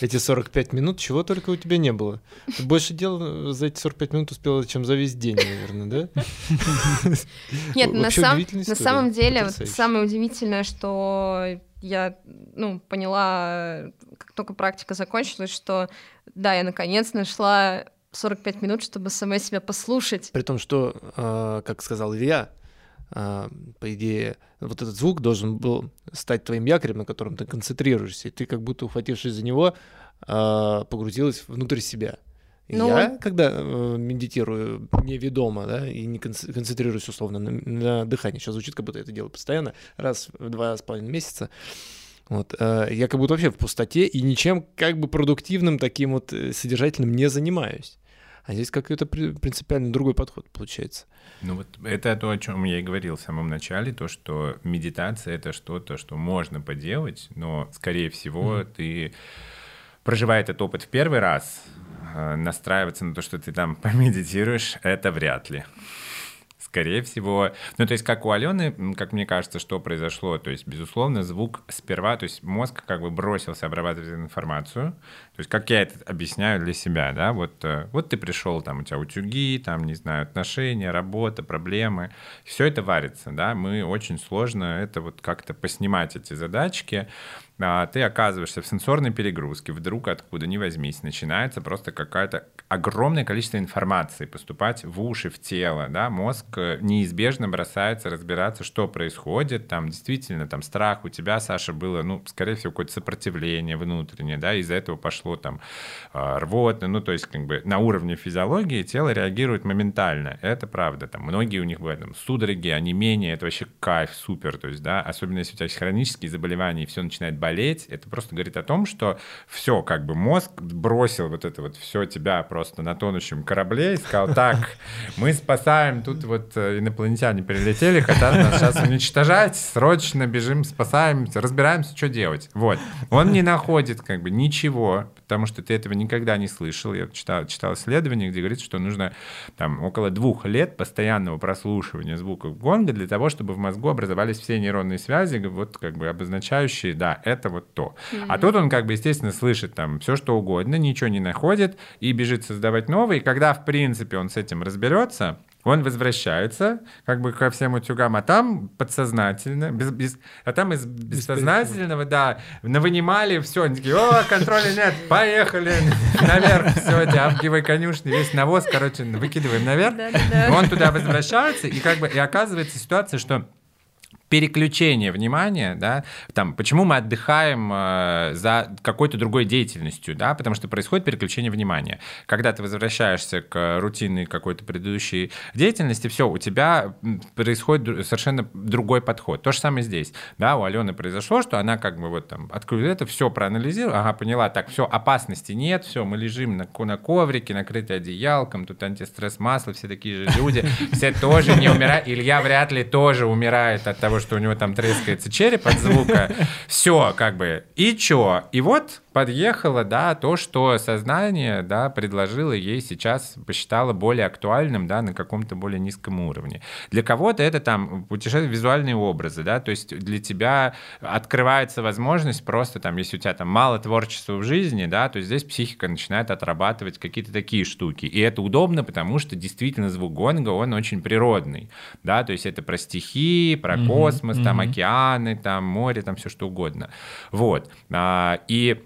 эти 45 минут, чего только у тебя не было. Ты больше дел за эти 45 минут успела, чем за весь день, наверное, да? Нет, на, сам, на самом деле, вот самое удивительное, что я ну, поняла, как только практика закончилась, что да, я наконец нашла 45 минут, чтобы сама себя послушать. При том, что, а, как сказал Илья, по идее, вот этот звук должен был стать твоим якорем, на котором ты концентрируешься, и ты как будто, ухватившись за него, а, погрузилась внутрь себя. Ну... Я, когда э, медитирую неведомо, да, и не концентрируюсь условно на, на дыхании, сейчас звучит, как будто это делаю постоянно, раз в два с половиной месяца, вот, э, я как будто вообще в пустоте и ничем как бы продуктивным таким вот э, содержательным не занимаюсь. А здесь какой-то принципиально другой подход получается. Ну вот это то, о чем я и говорил в самом начале, то, что медитация — это что-то, что можно поделать, но, скорее всего, mm. ты, проживая этот опыт в первый раз, э, настраиваться на то, что ты там помедитируешь, это вряд ли скорее всего, ну, то есть, как у Алены, как мне кажется, что произошло, то есть, безусловно, звук сперва, то есть, мозг как бы бросился обрабатывать информацию, то есть, как я это объясняю для себя, да, вот, э, вот ты пришел, там, у тебя утюги, там, не знаю, отношения, работа, проблемы, все это варится, да, мы очень сложно это вот как-то поснимать эти задачки, ты оказываешься в сенсорной перегрузке, вдруг откуда ни возьмись, начинается просто какая-то огромное количество информации поступать в уши, в тело, да, мозг э, неизбежно бросается разбираться, что происходит, там действительно там страх у тебя, Саша, было, ну, скорее всего, какое-то сопротивление внутреннее, да, из-за этого пошло там а, рвотно, ну, то есть как бы на уровне физиологии тело реагирует моментально, это правда, там многие у них в этом судороги, онемение, это вообще кайф, супер, то есть, да, особенно если у тебя есть хронические заболевания и все начинает болеть, болеть, это просто говорит о том, что все, как бы мозг бросил вот это вот все тебя просто на тонущем корабле и сказал, так, мы спасаем, тут вот э, инопланетяне прилетели, хотят нас сейчас уничтожать, срочно бежим, спасаем, разбираемся, что делать. Вот. Он не находит как бы ничего, потому что ты этого никогда не слышал. Я читал, читал исследование, где говорится, что нужно там около двух лет постоянного прослушивания звуков гонга для того, чтобы в мозгу образовались все нейронные связи, вот как бы обозначающие, да, это это вот то. Mm-hmm. А тут он как бы, естественно, слышит там все, что угодно, ничего не находит и бежит создавать новый. И когда, в принципе, он с этим разберется, он возвращается как бы ко всем утюгам, а там подсознательно, без, без, а там из бессознательного, да, навынимали все, они такие, о, контроля нет, поехали наверх, все, эти авгиевые конюшни, весь навоз, короче, выкидываем наверх. Он туда возвращается, и как бы, и оказывается ситуация, что переключение внимания, да, там, почему мы отдыхаем э, за какой-то другой деятельностью, да, потому что происходит переключение внимания. Когда ты возвращаешься к рутинной какой-то предыдущей деятельности, все, у тебя происходит совершенно другой подход. То же самое здесь, да, у Алены произошло, что она как бы вот там открыла это, все проанализировала, ага, поняла, так, все, опасности нет, все, мы лежим на, на коврике, накрыты одеялком, тут антистресс масло, все такие же люди, все тоже не умирают, Илья вряд ли тоже умирает от того, что у него там трескается череп от звука. Все, как бы. И чё? И вот подъехало, да, то, что сознание, да, предложило ей сейчас, посчитало более актуальным, да, на каком-то более низком уровне. Для кого-то это там путешествие, визуальные образы, да, то есть для тебя открывается возможность просто там, если у тебя там мало творчества в жизни, да, то здесь психика начинает отрабатывать какие-то такие штуки. И это удобно, потому что действительно звук гонга, он очень природный, да, то есть это про стихи, про mm-hmm, космос, mm-hmm. там океаны, там море, там все что угодно. Вот. А, и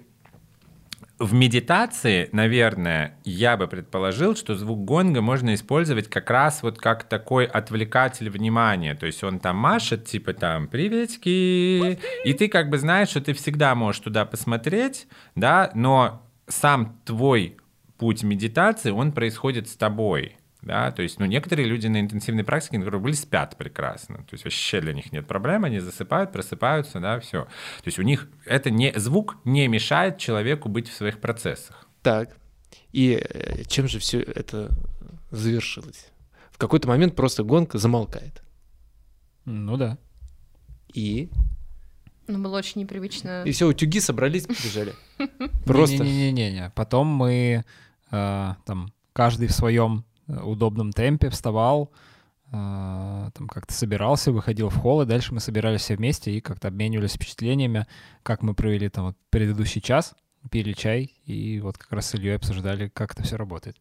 в медитации, наверное, я бы предположил, что звук гонга можно использовать как раз вот как такой отвлекатель внимания. То есть он там машет, типа там «приветики», и ты как бы знаешь, что ты всегда можешь туда посмотреть, да, но сам твой путь медитации, он происходит с тобой да, то есть, ну, некоторые люди на интенсивной практике, которые были, спят прекрасно, то есть вообще для них нет проблем, они засыпают, просыпаются, да, все. То есть у них это не, звук не мешает человеку быть в своих процессах. Так, и э, чем же все это завершилось? В какой-то момент просто гонка замолкает. Ну да. И ну, было очень непривычно. И все, утюги собрались, побежали. Просто. Не-не-не-не. Потом мы э, там каждый в своем удобном темпе вставал, э, там как-то собирался, выходил в холл, и дальше мы собирались все вместе и как-то обменивались впечатлениями, как мы провели там вот предыдущий час, пили чай, и вот как раз с Ильей обсуждали, как это все работает.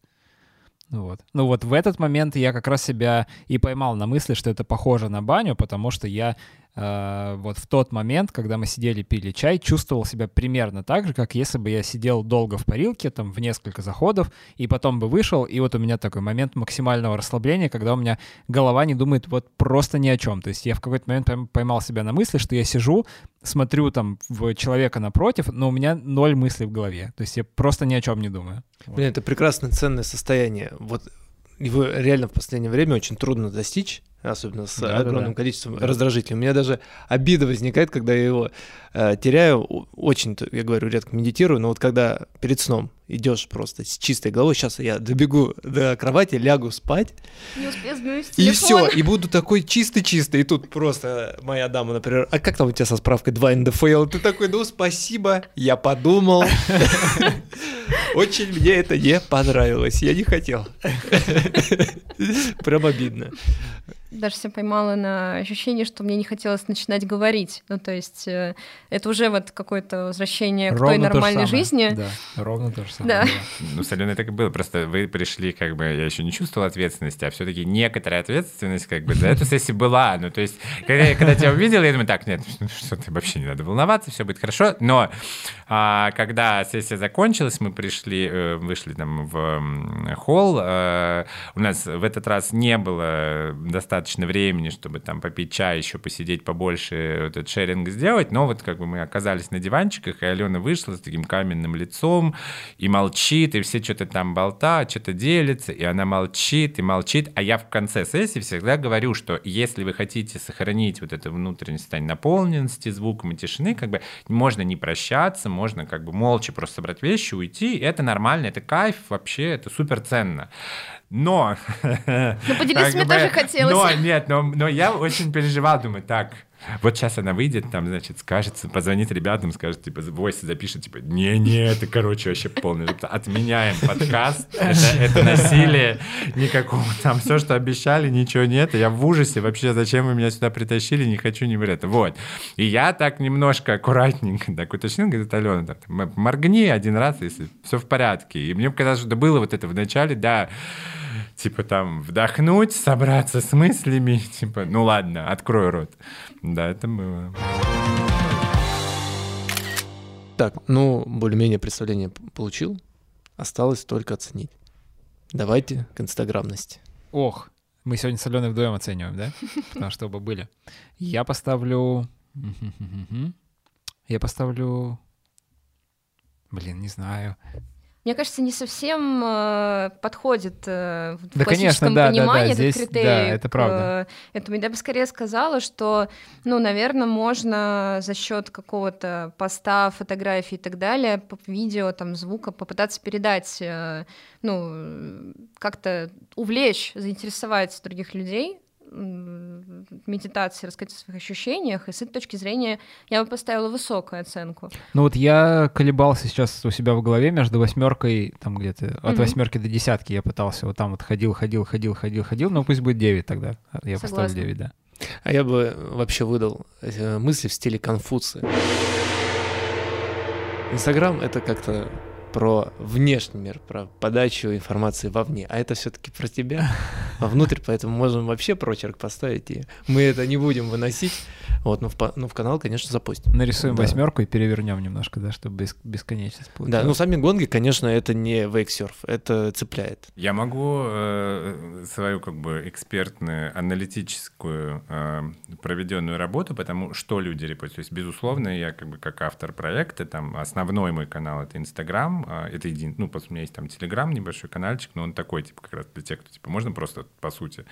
Вот. Ну вот в этот момент я как раз себя и поймал на мысли, что это похоже на баню, потому что я э, вот в тот момент, когда мы сидели, пили чай, чувствовал себя примерно так же, как если бы я сидел долго в парилке, там, в несколько заходов, и потом бы вышел, и вот у меня такой момент максимального расслабления, когда у меня голова не думает вот просто ни о чем. То есть я в какой-то момент поймал себя на мысли, что я сижу, смотрю там в человека напротив, но у меня ноль мыслей в голове. То есть я просто ни о чем не думаю. Блин, это прекрасное ценное состояние. Вот его реально в последнее время очень трудно достичь. Особенно с Да-да-да. огромным количеством Да. раздражителей. У меня даже обида возникает, когда я его э, теряю. Очень, я говорю, редко медитирую, но вот когда перед сном идешь просто с чистой головой, сейчас я добегу до кровати, лягу спать, Не успею и все, и буду такой чистый-чистый. И тут просто моя дама, например, а как там у тебя со справкой 2 НДФЛ? Ты такой, ну спасибо, я подумал. Очень мне это не понравилось, я не хотел. Прям обидно. Даже себя поймала на ощущение, что мне не хотелось начинать говорить. Ну, то есть э, это уже вот какое-то возвращение к той Ровно то же нормальной самое. жизни. Да, ровно то же самое. Да. Ну, с Аленой так и было. Просто вы пришли, как бы, я еще не чувствовал ответственности, а все-таки некоторая ответственность, как бы, за эту сессию была. Ну, то есть, когда я когда тебя увидел, я думаю, так, нет, ну, что ты вообще не надо волноваться, все будет хорошо. Но а, когда сессия закончилась, мы пришли, э, вышли там в холл, э, у нас в этот раз не было достаточно времени, чтобы там попить чай, еще посидеть побольше, этот шеринг сделать, но вот как бы мы оказались на диванчиках, и Алена вышла с таким каменным лицом, и молчит, и все что-то там болтают, что-то делятся, и она молчит, и молчит, а я в конце сессии всегда говорю, что если вы хотите сохранить вот это внутреннее состояние наполненности, звуком и тишины, как бы можно не прощаться, можно как бы молча просто собрать вещи, уйти, и это нормально, это кайф, вообще, это супер ценно. Но... Ну, поделиться мне бы, тоже хотелось. Но нет, но, но я очень переживал, думаю, так, вот сейчас она выйдет, там, значит, скажет, позвонит ребятам, скажет, типа, войс запишет, типа, не-не, это, короче, вообще полный, отменяем подкаст, это, это насилие, никакого там, все, что обещали, ничего нет, я в ужасе вообще, зачем вы меня сюда притащили, не хочу, не это, вот. И я так немножко аккуратненько так уточнил, говорит, Алена, там, м- моргни один раз, если все в порядке. И мне показалось, что было вот это в начале, да, типа там вдохнуть, собраться с мыслями, типа, ну ладно, открой рот. Да, это было. Так, ну, более-менее представление получил. Осталось только оценить. Давайте к инстаграмности. Ох, мы сегодня с Аленой вдвоем оцениваем, да? Потому что оба были. Я поставлю... Я поставлю... Блин, не знаю. Мне кажется, не совсем э, подходит э, в Да, конечно, классическом да, да, да, понимании здесь, этот да, критерий. это к, правда. э, этому. Я бы скорее сказала, что, ну, наверное, можно за счет какого-то поста, фотографии и так далее, видео, там, звука попытаться передать, э, ну, как-то увлечь, заинтересовать других людей медитации, рассказать о своих ощущениях, и с этой точки зрения я бы поставила высокую оценку. Ну вот я колебался сейчас у себя в голове между восьмеркой, там где-то от Мгм. восьмерки до десятки я пытался, вот там вот ходил, ходил, ходил, ходил, ходил, но пусть будет 9 тогда. Я Согласна. поставлю 9, да. А я бы вообще выдал э, мысли в стиле Конфуция. Инстаграм — это как-то про внешний мир, про подачу информации вовне, а это все-таки про тебя вовнутрь, поэтому можем вообще прочерк поставить, и мы это не будем выносить, вот, но в, по- но в канал, конечно, запустим. Нарисуем Да. восьмерку и перевернем немножко, да, чтобы без, бесконечность Да, получилась. ну сами гонги, конечно, это не вейксерф, это цепляет. Я могу э, свою как бы экспертную, аналитическую э, проведенную работу, потому что люди репостят. То есть, безусловно, я как бы как автор проекта, там основной мой канал это Инстаграм, э, это един, ну, у меня есть там Телеграм, небольшой каналчик, но он такой, типа, как раз для тех, кто, типа, можно просто по сути.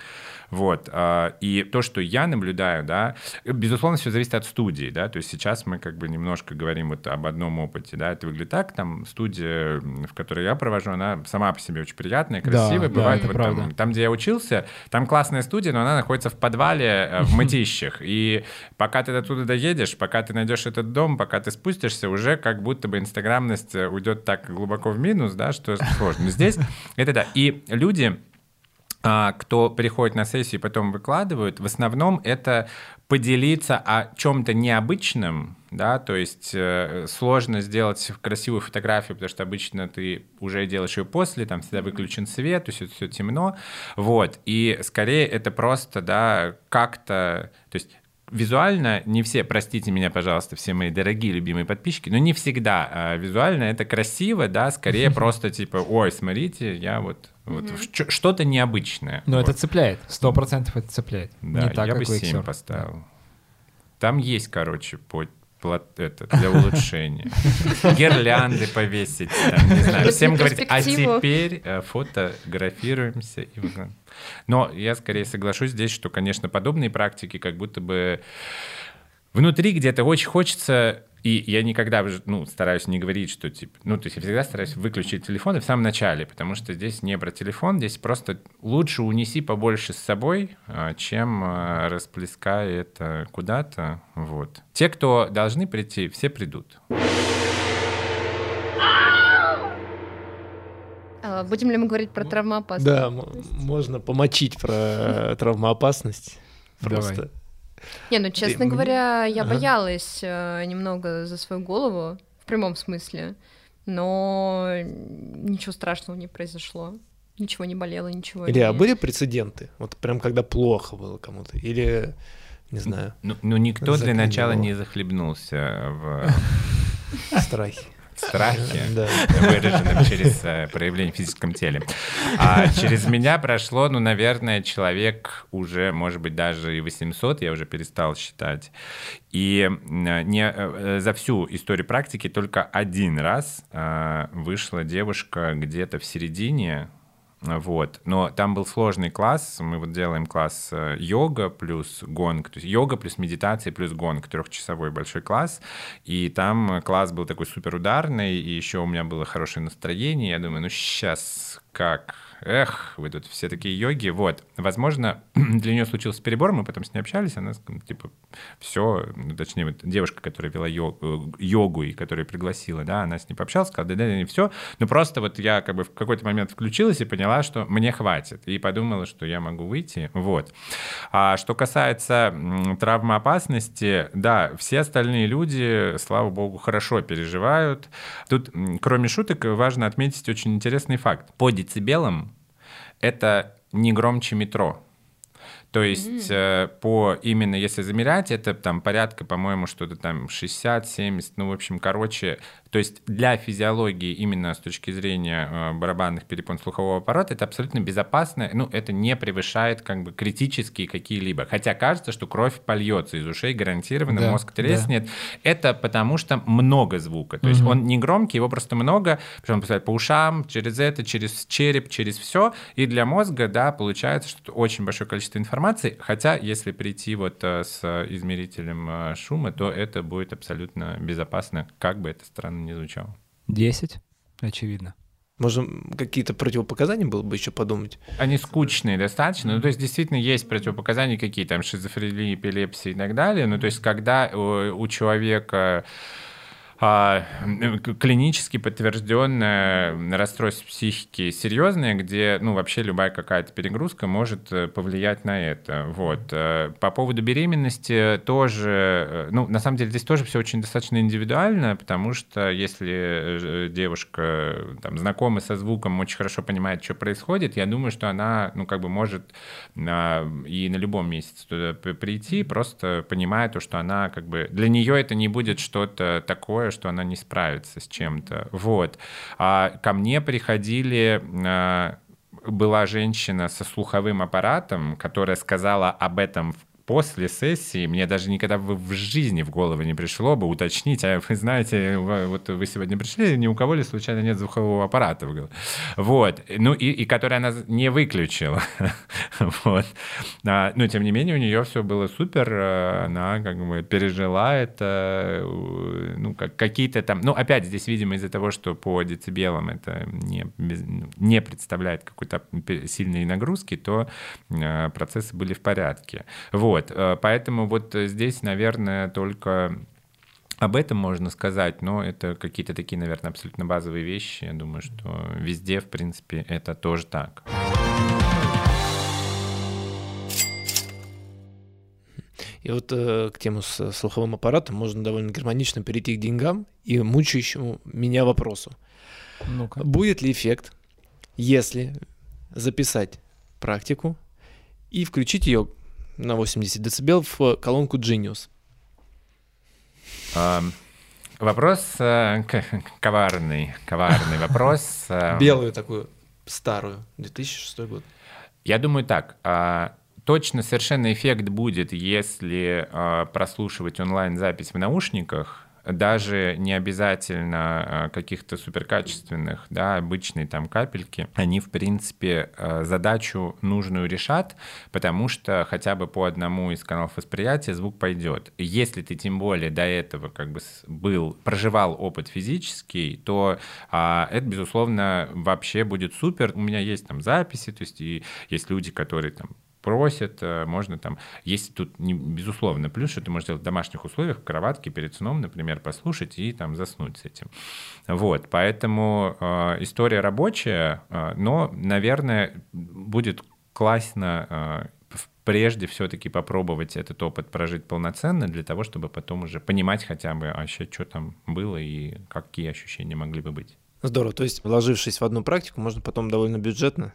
Вот. а, И то, что я наблюдаю, да, безусловно, все зависит от студии, да, то есть сейчас мы как бы немножко говорим вот об одном опыте, да, это выглядит так, там студия, в которой я провожу, она сама по себе очень приятная, Да, красивая, да, бывает это вот там, правда. там, где я учился, там классная студия, но она находится в подвале э, в Мытищах. И пока ты оттуда доедешь, пока ты найдешь этот дом, пока ты спустишься, уже как будто бы инстаграмность э, уйдет так глубоко в минус, да, что сложно. Но здесь это да. И люди, а, кто приходит на сессию и потом выкладывают, в основном это поделиться о чем-то необычном, да, то есть э, сложно сделать красивую фотографию, потому что обычно ты уже делаешь ее после, там всегда выключен свет, то есть все темно, вот, и скорее это просто, да, как-то, то есть Визуально не все, простите меня, пожалуйста, все мои дорогие любимые подписчики, но не всегда а, визуально это красиво, да, скорее просто типа, ой, смотрите, я вот, вот чё- что-то необычное. Но Вот. это цепляет, сто процентов это цепляет. Да, Не так, я как бы 7 Wake Surf. поставил. Там есть, короче, по, это, для улучшения. Гирлянды повесить, там, не знаю. На Всем говорить, а теперь э, фотографируемся. и выкладываем». Но я скорее соглашусь здесь, что, конечно, подобные практики как будто бы внутри где-то очень хочется, и я никогда уже, ну, стараюсь не говорить, что, типа, ну, то есть я всегда стараюсь выключить телефон и в самом начале, потому что здесь не про телефон, здесь просто лучше унеси побольше с собой, а, чем а, расплескай это куда-то, вот. Те, кто должны прийти, все придут. А, Будем ли мы говорить про травмоопасность? Да, можно помочить про травмоопасность. Давай. Просто. Не, ну, честно мне- говоря, я Ага. боялась э, немного за свою голову, в прямом смысле, но ничего страшного не произошло. Ничего не болело, ничего Или а не... были прецеденты? Вот прям когда плохо было кому-то? Или, не знаю, Ну, ну никто для Заклинило. начала не захлебнулся в страхи? страхе, Да. выраженном через э, проявление в физическом теле. А через меня прошло, ну, наверное, человек уже, может быть, даже и 800, я уже перестал считать. И э, не, э, за всю историю практики только один раз вышла девушка где-то в середине, вот. Но там был сложный класс. Мы вот делаем класс э, йога плюс гонг. То есть йога плюс медитация плюс гонг. Трехчасовой большой класс. И там э, класс был такой супер ударный. И еще у меня было хорошее настроение. Я думаю, ну сейчас как? Эх, вы тут все такие йоги. Вот. Возможно, для нее случился перебор. Мы потом с ней общались. Она типа, все, ну, точнее, вот девушка, которая вела йо- э, йогу и которая пригласила, да, она с ней пообщалась, сказала, да, да, да, не все. Но просто вот я как бы в какой-то момент включилась и поняла, что мне хватит. И подумала, что я могу выйти. Вот. А что касается травмоопасности, да, все остальные люди, слава богу, хорошо переживают. Тут, кроме шуток, важно отметить очень интересный факт. По децибелам это не громче метро. То есть э, по именно, если замерять, это там порядка, по-моему, что-то там 60-70, ну, в общем, короче, то есть для физиологии именно с точки зрения э, барабанных перепон слухового аппарата это абсолютно безопасно, ну, это не превышает как бы критические какие-либо. Хотя кажется, что кровь польется из ушей гарантированно, Да, мозг да. треснет. Это потому что много звука. То есть Мгм. он не громкий, его просто много, причем он по ушам, через это, через череп, через все. И для мозга, да, получается, что очень большое количество информации. Хотя, если прийти вот э, с измерителем э, шума, то это будет абсолютно безопасно, как бы это странно ни звучало. 10, очевидно. Может, какие-то противопоказания было бы еще подумать? Они скучные достаточно. Ну, то есть, действительно, есть противопоказания какие там шизофрения, эпилепсия и так далее. Ну, то есть, когда э, у человека клинически подтвержденное расстройство психики серьезное, где, ну, вообще любая какая-то перегрузка может э, повлиять на это. Вот. Э, По поводу беременности тоже, э, ну, на самом деле здесь тоже все очень достаточно индивидуально, потому что если девушка там знакома со звуком, очень хорошо понимает, что происходит, я думаю, что она, ну, как бы может а, и на любом месяце туда прийти, просто понимая то, что она как бы... Для нее это не будет что-то такое, что она не справится с чем-то. Вот. А ко мне приходили... а, была женщина со слуховым аппаратом, которая сказала об этом в- после сессии. Мне даже никогда в, в жизни в голову не пришло бы уточнить, а вы знаете, вот вы сегодня пришли, ни у кого ли случайно нет звукового аппарата в голове? Вот. Ну и, и которую она не выключила. вот. А, но тем не менее у нее все было супер, э, она как бы пережила это, ну как какие-то там, ну опять здесь, видимо, из-за того, что по децибелам это не, ну, не представляет какой-то сильной нагрузки, то э, процессы были в порядке. Вот, э, поэтому вот э, здесь, наверное, только об этом можно сказать, но это какие-то такие, наверное, абсолютно базовые вещи. Я думаю, что везде, в принципе, это тоже так. И вот э, к тему с слуховым аппаратом можно довольно гармонично перейти к деньгам и мучающему меня вопросу. Ну-ка. Будет ли эффект, если записать практику и включить ее на 80 дБ в колонку Genius? Вопрос э, коварный, коварный вопрос. э, Белую такую старую, 2006 год. Я думаю так, а, точно совершенно эффект будет, если э, прослушивать онлайн-запись в наушниках, даже не обязательно э, каких-то суперкачественных, да, обычные там капельки, они, в принципе, э, задачу нужную решат, потому что хотя бы по одному из каналов восприятия звук пойдет. Если ты тем более до этого как бы был, проживал опыт физический, то а, это, безусловно, вообще будет супер. У меня есть там записи, то есть и есть люди, которые там просят, э, можно там, есть тут, не, безусловно, плюс, что ты можешь делать в домашних условиях, в кроватке перед сном, например, послушать и там заснуть с этим. Вот, поэтому э, история рабочая, э, но, наверное, будет классно э, прежде все-таки попробовать этот опыт прожить полноценно для того, чтобы потом уже понимать хотя бы, а вообще, что там было и какие ощущения могли бы быть. Здорово, то есть вложившись в одну практику, можно потом довольно бюджетно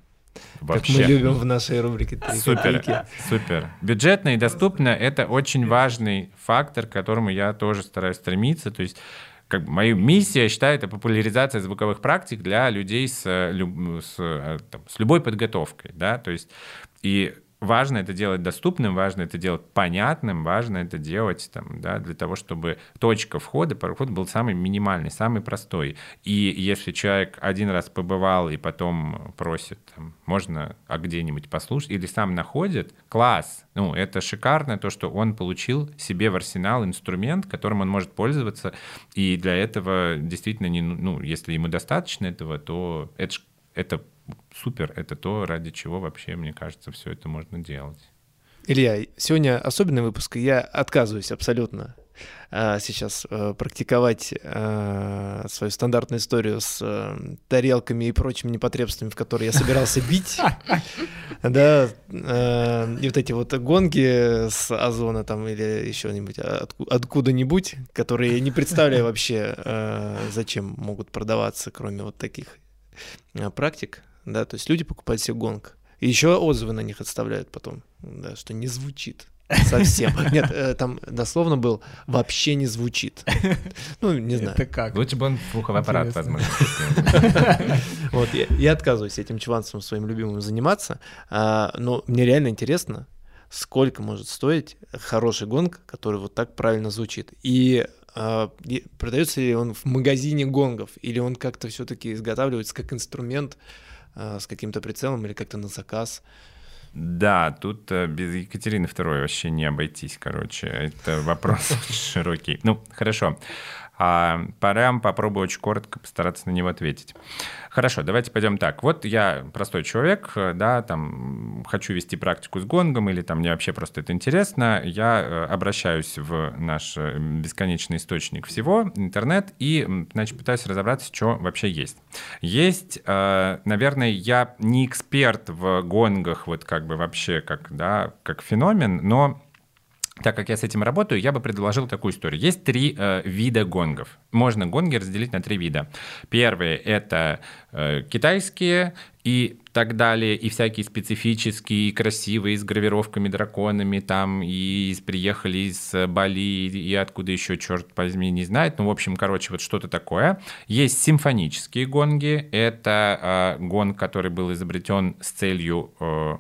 Вообще. Как мы любим в нашей рубрике. Супер, супер. Бюджетно и доступно — это очень важный фактор, к которому я тоже стараюсь стремиться. То есть как бы моя миссия, я считаю, это популяризация звуковых практик для людей с, с, э, там, с любой подготовкой, да, то есть и важно это делать доступным, важно это делать понятным, важно это делать там, да, для того, чтобы точка входа, проход был самый минимальный, самый простой. И если человек один раз побывал и потом просит, там, можно а где-нибудь послушать, или сам находит, класс, ну, это шикарно, то, что он получил себе в арсенал инструмент, которым он может пользоваться, и для этого действительно, не, ну, если ему достаточно этого, то это, это супер, это то, ради чего вообще, мне кажется, все это можно делать. Илья, сегодня особенный выпуск, и я отказываюсь абсолютно а, сейчас а, практиковать а, свою стандартную историю с а, тарелками и прочими непотребствами, в которые я собирался бить. Да, и вот эти вот гонки с Озона там или еще нибудь откуда-нибудь, которые я не представляю вообще, зачем могут продаваться, кроме вот таких практик да, то есть люди покупают себе гонг. И еще отзывы на них отставляют потом, да, что не звучит совсем. Нет, э, там дословно был «вообще не звучит». Ну, не знаю. Это как? Лучше бы он слуховой аппарат, возможно. Вот, я, я отказываюсь этим чванцем своим любимым заниматься, а, но мне реально интересно, сколько может стоить хороший гонг, который вот так правильно звучит. И а, продается ли он в магазине гонгов, или он как-то все-таки изготавливается как инструмент, с каким-то прицелом или как-то на заказ. Да, тут э, без Екатерины II вообще не обойтись, короче. Это вопрос широкий. Ну, хорошо. А пора попробую очень коротко постараться на него ответить. Хорошо, давайте пойдем так. Вот я простой человек, да, там хочу вести практику с гонгом или там мне вообще просто это интересно. Я э, обращаюсь в наш э, бесконечный источник всего, интернет, и, значит, пытаюсь разобраться, что вообще есть. Есть, э, наверное, я не эксперт в гонгах, вот как бы вообще как, да, как феномен, но так как я с этим работаю, я бы предложил такую историю. Есть три э, вида гонгов. Можно гонги разделить на три вида. Первые — это э, китайские и так далее, и всякие специфические, и красивые, с гравировками, драконами, там, и приехали из Бали, и откуда еще, черт возьми, не знает. Ну, в общем, короче, вот что-то такое. Есть симфонические гонги. Это э, гонг, который был изобретен с целью э,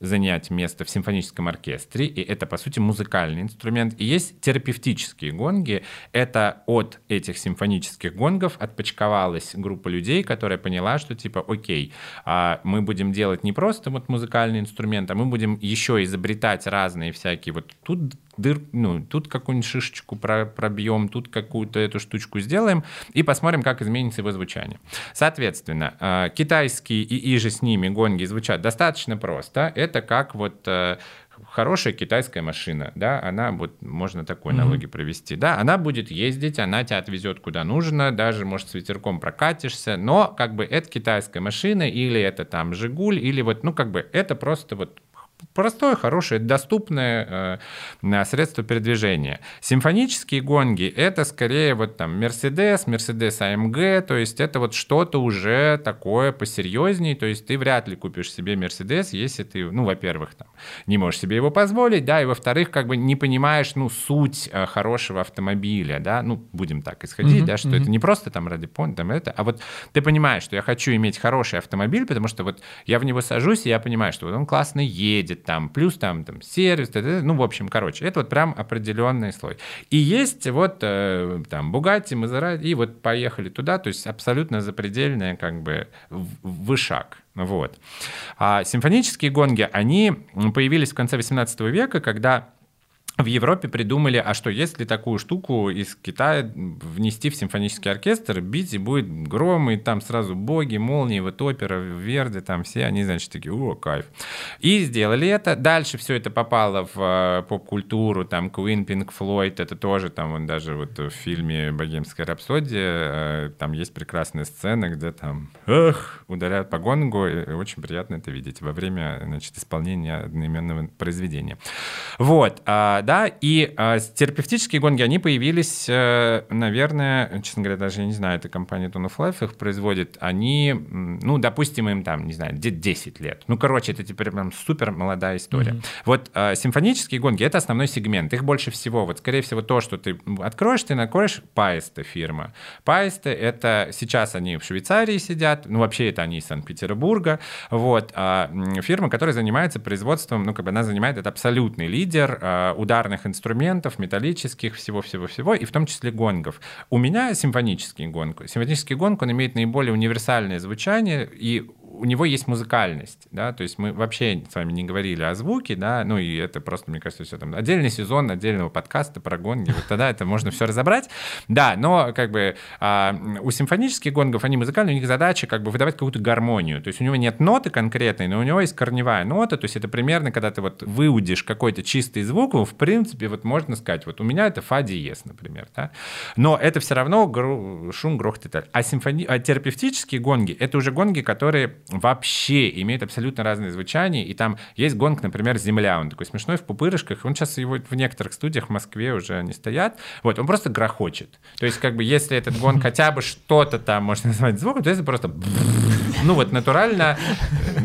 занять место в симфоническом оркестре, и это, по сути, музыкальный инструмент. И есть терапевтические гонги. Это от этих симфонических гонгов отпочковалась группа людей, которая поняла, что типа, окей, а мы будем делать не просто вот музыкальный инструмент, а мы будем еще изобретать разные всякие вот тут дыр, ну, тут какую-нибудь шишечку пробьем, тут какую-то эту штучку сделаем и посмотрим, как изменится его звучание. Соответственно, э, китайские и иже с ними гонги звучат достаточно просто. Это как вот э, хорошая китайская машина, да, она вот можно такой mm-hmm. налоги провести, да, она будет ездить, она тебя отвезет куда нужно, даже может с ветерком прокатишься, но как бы это китайская машина или это там Жигуль или вот, ну как бы это просто вот простое, хорошее, доступное э, средство передвижения. Симфонические гонги — это скорее вот там Mercedes, Mercedes AMG, то есть это вот что-то уже такое посерьезнее, то есть ты вряд ли купишь себе Mercedes, если ты, ну, во-первых, там, не можешь себе его позволить, да, и во-вторых, как бы не понимаешь, ну, суть э, хорошего автомобиля, да, ну, будем так исходить, mm-hmm, да, что mm-hmm. это не просто там ради там это, а вот ты понимаешь, что я хочу иметь хороший автомобиль, потому что вот я в него сажусь, и я понимаю, что вот он классно едет, едет там, плюс там, там сервис, ну, в общем, короче, это вот прям определенный слой. И есть вот э, там Бугатти, Мазерати, и вот поехали туда, то есть абсолютно запредельная как бы вышаг. Вот. А симфонические гонги, они появились в конце 18 века, когда в Европе придумали, а что, если такую штуку из Китая внести в симфонический оркестр, бить и будет гром, и там сразу боги, молнии, вот опера, Верди, там все, они, значит, такие, о, кайф. И сделали это. Дальше все это попало в э, поп-культуру, там, Queen, Pink Floyd, это тоже там, он даже вот в фильме «Богемская рапсодия», э, там есть прекрасная сцена, где там, эх, ударяют по гонгу, и очень приятно это видеть во время, значит, исполнения одноименного произведения. Вот, да, и э, терапевтические гонги, они появились, э, наверное, честно говоря, даже я не знаю, эта компания Tone of Life их производит, они, ну, допустим, им там, не знаю, 10 лет. Ну, короче, это теперь прям супер молодая история. Mm-hmm. Вот э, симфонические гонги — это основной сегмент, их больше всего. Вот, скорее всего, то, что ты откроешь, ты накроешь Paeste фирма. Paeste — это сейчас они в Швейцарии сидят, ну, вообще это они из Санкт-Петербурга, вот, а, фирма, которая занимается производством, ну, как бы она занимает, это абсолютный лидер, а, удар ударных инструментов, металлических, всего-всего-всего, и в том числе гонгов. У меня симфонический гонг. Симфонический гонг, он имеет наиболее универсальное звучание, и у него есть музыкальность, да, то есть мы вообще с вами не говорили о звуке, да, ну и это просто, мне кажется, все там отдельный сезон отдельного подкаста про гонги, вот тогда это можно все разобрать, да, но как бы а, у симфонических гонгов они музыкальные, у них задача как бы выдавать какую-то гармонию, то есть у него нет ноты конкретной, но у него есть корневая нота, то есть это примерно, когда ты вот выудишь какой-то чистый звук, в принципе, вот можно сказать, вот у меня это фа диез, например, да, но это все равно гру... шум, грохот и так. А, симфони... а терапевтические гонги, это уже гонги, которые вообще имеет абсолютно разные звучания, и там есть гонг, например, «Земля», он такой смешной в пупырышках, он сейчас его в некоторых студиях в Москве уже не стоят, вот, он просто грохочет. То есть, как бы, если этот гонг хотя бы что-то там можно назвать звуком, то это просто ну вот натурально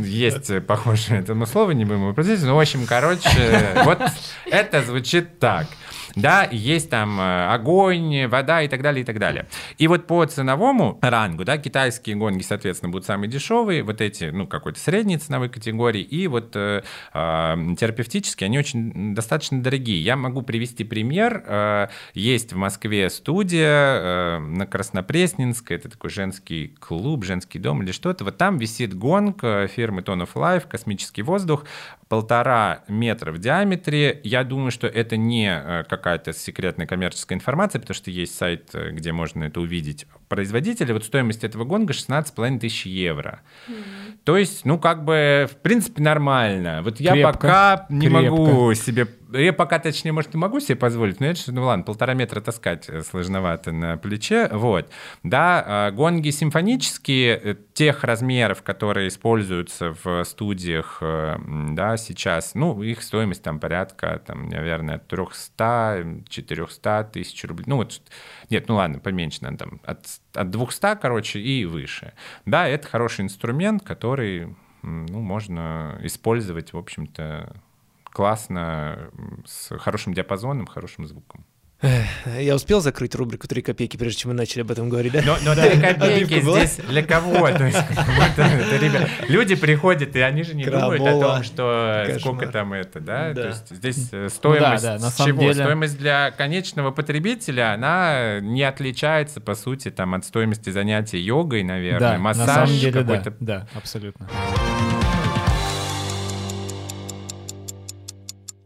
есть похожее этому слову, не будем его произносить, но в общем, короче, вот это звучит так да, есть там э, огонь, вода и так далее, и так далее. И вот по ценовому рангу, да, китайские гонги, соответственно, будут самые дешевые, вот эти, ну, какой-то средней ценовой категории, и вот э, э, терапевтические, они очень достаточно дорогие. Я могу привести пример. Э, есть в Москве студия э, на Краснопресненской, это такой женский клуб, женский дом или что-то. Вот там висит гонг э, фирмы Tone of Life, космический воздух, полтора метра в диаметре. Я думаю, что это не э, какая-то секретная коммерческая информация, потому что есть сайт, э, где можно это увидеть. Производителя, вот стоимость этого гонга 16,5 тысяч евро. Mm-hmm. То есть, ну, как бы, в принципе, нормально. Вот я Крепко. пока не Крепко. могу себе я пока, точнее, может, и могу себе позволить, но это же, ну ладно, полтора метра таскать э, сложновато на плече, вот. Да, а, гонги симфонические э, тех размеров, которые используются в студиях, э, да, сейчас, ну, их стоимость там порядка, там, наверное, от 300-400 тысяч рублей, ну, вот, нет, ну ладно, поменьше, наверное, там, от, от 200, короче, и выше. Да, это хороший инструмент, который, ну, можно использовать, в общем-то, классно, с хорошим диапазоном, хорошим звуком. Я успел закрыть рубрику «Три копейки», прежде чем мы начали об этом говорить, да? Но, но да. «Три копейки» здесь для кого? То есть, люди приходят, и они же не думают о том, что сколько там это, да? То есть здесь стоимость ну, на самом чего? Стоимость для конечного потребителя, она не отличается, по сути, там, от стоимости занятия йогой, наверное, массаж какой-то. Да, да, абсолютно.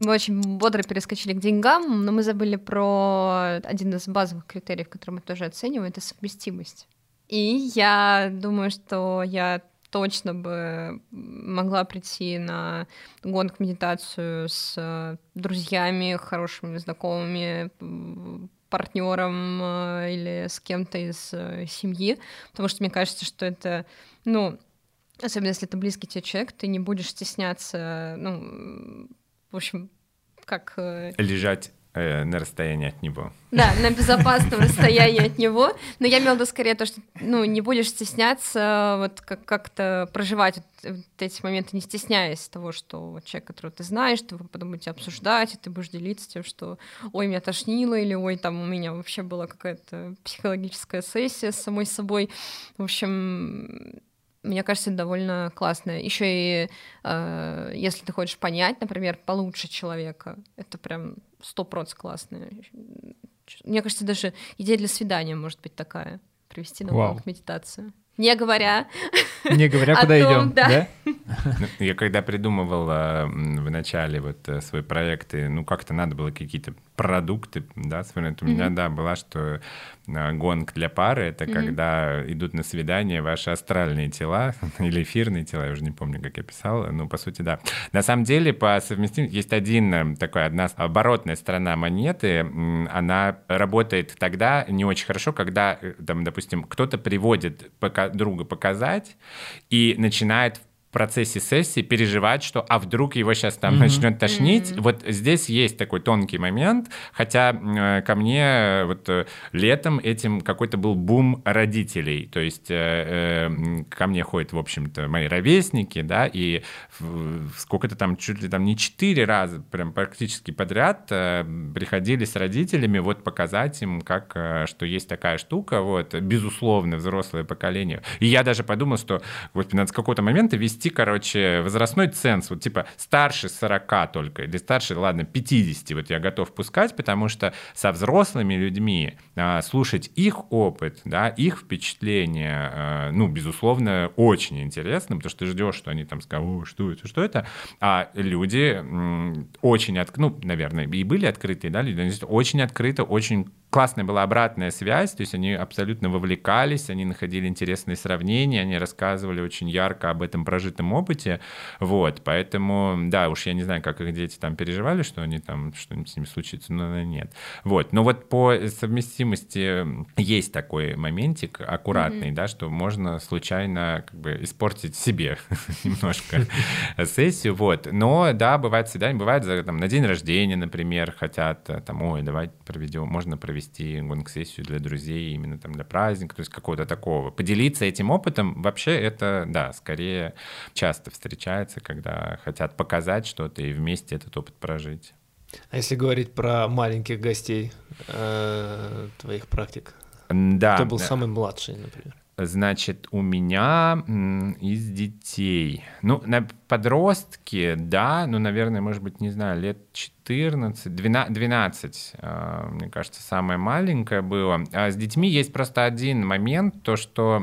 Мы очень бодро перескочили к деньгам, но мы забыли про один из базовых критериев, который мы тоже оцениваем, это совместимость. И я думаю, что я точно бы могла прийти на гонку медитацию с друзьями, хорошими знакомыми, партнером э, или с кем-то из э, семьи, потому что мне кажется, что это, ну, особенно если это близкий тебе человек, ты не будешь стесняться, ну, в общем, как... Э, Лежать э, на расстоянии от него. Да, на безопасном расстоянии от него. Но я имела в виду скорее то, что ну, не будешь стесняться вот как- как-то проживать вот, вот эти моменты, не стесняясь того, что вот человек, которого ты знаешь, ты вы потом будете обсуждать, и ты будешь делиться тем, что ой, меня тошнило, или ой, там у меня вообще была какая-то психологическая сессия с самой собой. В общем, мне кажется, это довольно классно. Еще и э, если ты хочешь понять, например, получше человека, это прям сто процентов классно. Мне кажется, даже идея для свидания может быть такая. Привести на урок медитацию. Не говоря. Не говоря, куда идем, да? Ну, я когда придумывал в начале вот э, свой проект, ну как-то надо было какие-то продукты, да, вспоминать. У меня, да, была, что а, гонг для пары — это когда идут на свидание ваши астральные тела или эфирные тела, я уже не помню, как я писал, ну, по сути, да. На самом деле, по совместимости есть один э, такой, одна оборотная сторона монеты, она работает тогда не очень хорошо, когда, э, там, допустим, кто-то приводит друга показать и начинает процессе сессии переживать, что а вдруг его сейчас там mm-hmm. начнет тошнить. Mm-hmm. Вот здесь есть такой тонкий момент, хотя э, ко мне вот э, летом этим какой-то был бум родителей, то есть э, э, ко мне ходят, в общем-то, мои ровесники, да, и сколько-то там, чуть ли там не четыре раза, прям практически подряд э, приходили с родителями вот показать им, как, э, что есть такая штука, вот, безусловно, взрослое поколение. И я даже подумал, что вот надо с какого-то момента вести ввести, короче, возрастной ценз, вот типа старше 40 только, или старше, ладно, 50, вот я готов пускать, потому что со взрослыми людьми а, слушать их опыт, да, их впечатления, а, ну, безусловно, очень интересно, потому что ты ждешь, что они там скажут, что это, что это, а люди м, очень, от, ну, наверное, и были открытые, да, люди, очень открыто, очень классная была обратная связь, то есть они абсолютно вовлекались, они находили интересные сравнения, они рассказывали очень ярко об этом прожитом опыте, вот, поэтому, да, уж я не знаю, как их дети там переживали, что они там, что-нибудь с ними случится, но нет. Вот, но вот по совместимости есть такой моментик аккуратный, mm-hmm. да, что можно случайно как бы испортить себе немножко сессию, вот, но, да, бывает свидание, бывает там на день рождения, например, хотят, там, ой, давай проведем, можно провести провести гонг-сессию для друзей именно там для праздника, то есть какого-то такого. Поделиться этим опытом вообще это, да, скорее часто встречается, когда хотят показать что-то и вместе этот опыт прожить. А если говорить про маленьких гостей э, твоих практик? Да. Кто был самый младший, например? Значит, у меня из детей, ну, на подростки, да, ну, наверное, может быть, не знаю, лет 14, 12, 12, мне кажется, самое маленькое было. А с детьми есть просто один момент, то, что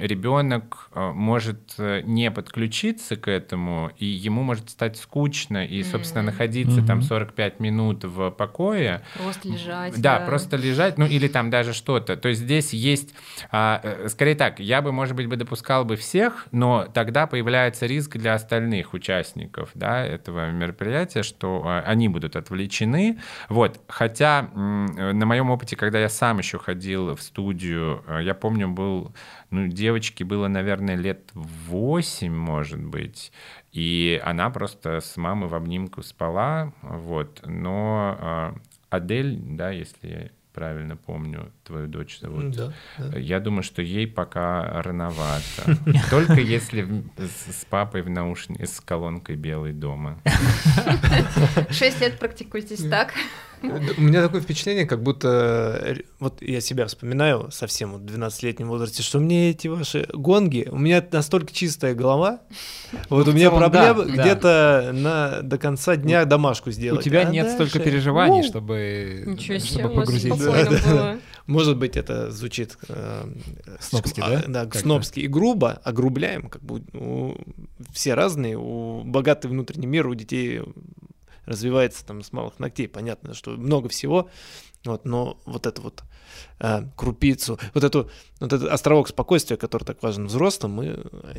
ребенок а, может э, не подключиться к этому, и ему может стать скучно, и, собственно, mm-hmm. находиться mm-hmm. там 45 минут в покое. Просто лежать. Да, да, просто лежать, ну, или там даже что-то. То есть здесь есть, а, э, скорее так, я бы, может быть, бы допускал бы всех, но тогда появляется риск для остальных участников, да, этого мероприятия, что они будут отвлечены. Вот. Хотя на моем опыте, когда я сам еще ходил в студию, э, я помню, был, ну, девочке было, наверное, лет 8, может быть, и она просто с мамой в обнимку спала, вот, но э, Адель, да, если правильно помню, твою дочь зовут. Да, да. Я думаю, что ей пока рановато. Только если с папой в наушнике, с колонкой белой дома. Шесть лет практикуйтесь так. У меня такое впечатление, как будто э, вот я себя вспоминаю совсем вот в 12-летнем возрасте, что мне эти ваши гонги, у меня настолько чистая голова, вот у меня проблема где-то на до конца дня домашку сделать. У тебя а нет столько переживаний, чтобы чтобы погрузиться. Может быть, это звучит э, снобски, да? Да, снобски и грубо, огрубляем, как бы все разные, у богатый внутренний мир, у детей развивается там с малых ногтей, понятно, что много всего, вот, но вот эту вот э, крупицу, вот эту вот этот островок спокойствия, который так важен взрослым, мы,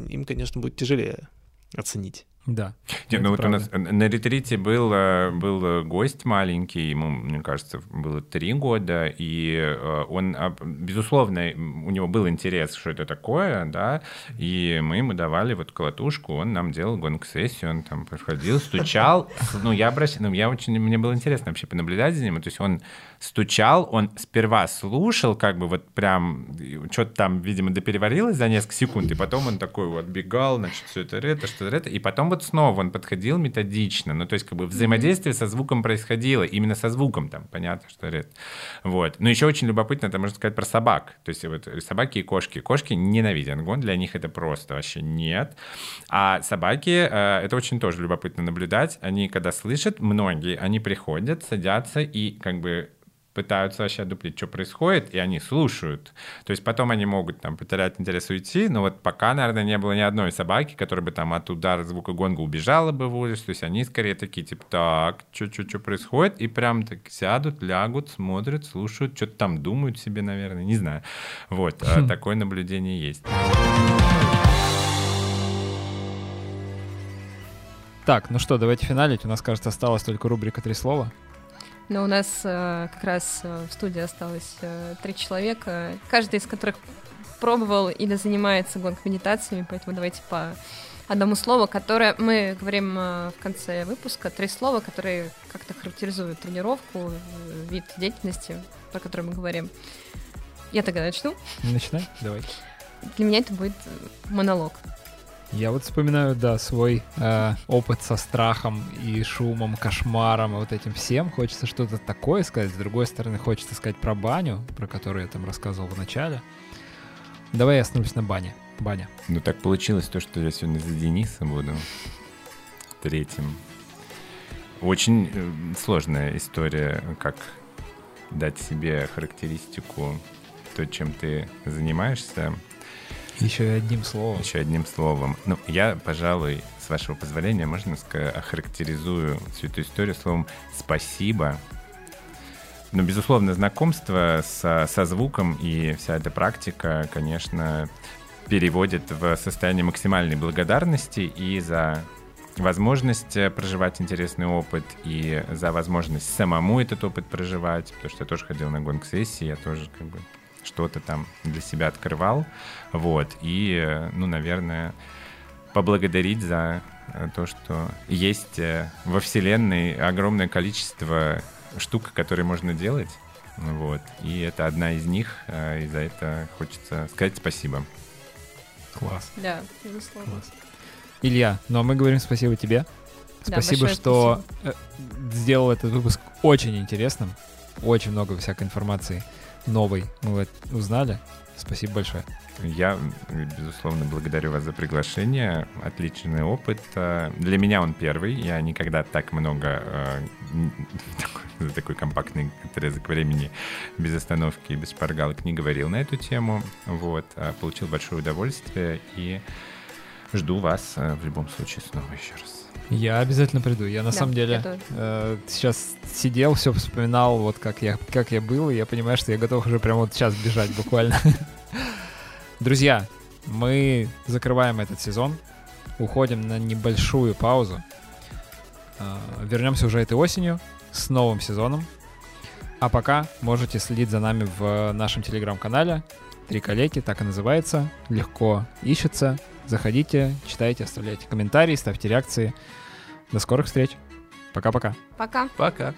им, конечно, будет тяжелее оценить. Да. Нет, ну вот правда. у нас на ретрите был, э, был гость маленький, ему, мне кажется, было три года, и э, он, безусловно, у него был интерес, что это такое, да, и мы ему давали вот колотушку, он нам делал гонг-сессию, он там проходил, стучал, ну, я обращался, ну, я очень, мне было интересно вообще понаблюдать за ним, то есть он стучал, он сперва слушал, как бы вот прям, что-то там, видимо, допереварилось за несколько секунд, и потом он такой вот бегал, значит, все это, это, что это, и потом вот год снова он подходил методично, ну, то есть как бы взаимодействие со звуком происходило, именно со звуком там, понятно, что это. Вот. Но еще очень любопытно, это можно сказать про собак. То есть вот собаки и кошки. Кошки ненавидят гон, для них это просто вообще нет. А собаки, э, это очень тоже любопытно наблюдать. Они, когда слышат, многие, они приходят, садятся и как бы пытаются вообще одуплить, что происходит, и они слушают. То есть потом они могут там потерять интерес уйти, но вот пока, наверное, не было ни одной собаки, которая бы там от удара звука гонга убежала бы в улицу. То есть они скорее такие, типа, так, что-что-что происходит, и прям так сядут, лягут, смотрят, слушают, что-то там думают себе, наверное, не знаю. Вот, хм. такое наблюдение есть. Так, ну что, давайте финалить. У нас, кажется, осталась только рубрика «Три слова». Но у нас э, как раз э, в студии осталось э, три человека, каждый из которых пробовал или занимается гонг-медитациями, поэтому давайте по одному слову, которое мы говорим в конце выпуска, три слова, которые как-то характеризуют тренировку, вид деятельности, про который мы говорим. Я тогда начну. Начинай, давай. Для меня это будет монолог. Я вот вспоминаю, да, свой э, опыт со страхом и шумом, кошмаром и вот этим всем. Хочется что-то такое сказать. С другой стороны, хочется сказать про баню, про которую я там рассказывал в начале. Давай я остановлюсь на бане. Баня. Ну так получилось то, что я сегодня за Дениса буду третьим. Очень э, сложная история, как дать себе характеристику то, чем ты занимаешься. Еще и одним словом. Еще одним словом. Ну, я, пожалуй, с вашего позволения, можно сказать, охарактеризую всю эту историю словом «спасибо». Но, безусловно, знакомство со, со звуком и вся эта практика, конечно, переводит в состояние максимальной благодарности и за возможность проживать интересный опыт и за возможность самому этот опыт проживать, потому что я тоже ходил на гонг-сессии, я тоже как бы что-то там для себя открывал, вот, и, ну, наверное, поблагодарить за э, то, что есть э, во Вселенной огромное количество штук, которые можно делать, вот, и это одна из них, э, и за это хочется сказать спасибо. Класс. Да, безусловно. Класс. Илья, ну а мы говорим спасибо тебе. Спасибо, да, что спасибо. сделал этот выпуск очень интересным. Очень много всякой информации новый мы узнали. Спасибо большое. Я, безусловно, благодарю вас за приглашение. Отличный опыт. Для меня он первый. Я никогда так много э, за такой компактный отрезок времени без остановки и без шпаргалок не говорил на эту тему. Вот. А получил большое удовольствие и жду вас э, в любом случае снова еще раз. Я обязательно приду. Я на да, самом деле э, сейчас сидел, все вспоминал, вот как я, как я был, и я понимаю, что я готов уже прямо вот сейчас бежать буквально. Друзья, мы закрываем этот сезон, уходим на небольшую паузу. Э, вернемся уже этой осенью с новым сезоном. А пока можете следить за нами в нашем телеграм-канале. Три коллеги, так и называется. Легко ищется. Заходите, читайте, оставляйте комментарии, ставьте реакции. До скорых встреч. Пока-пока. Пока. Пока.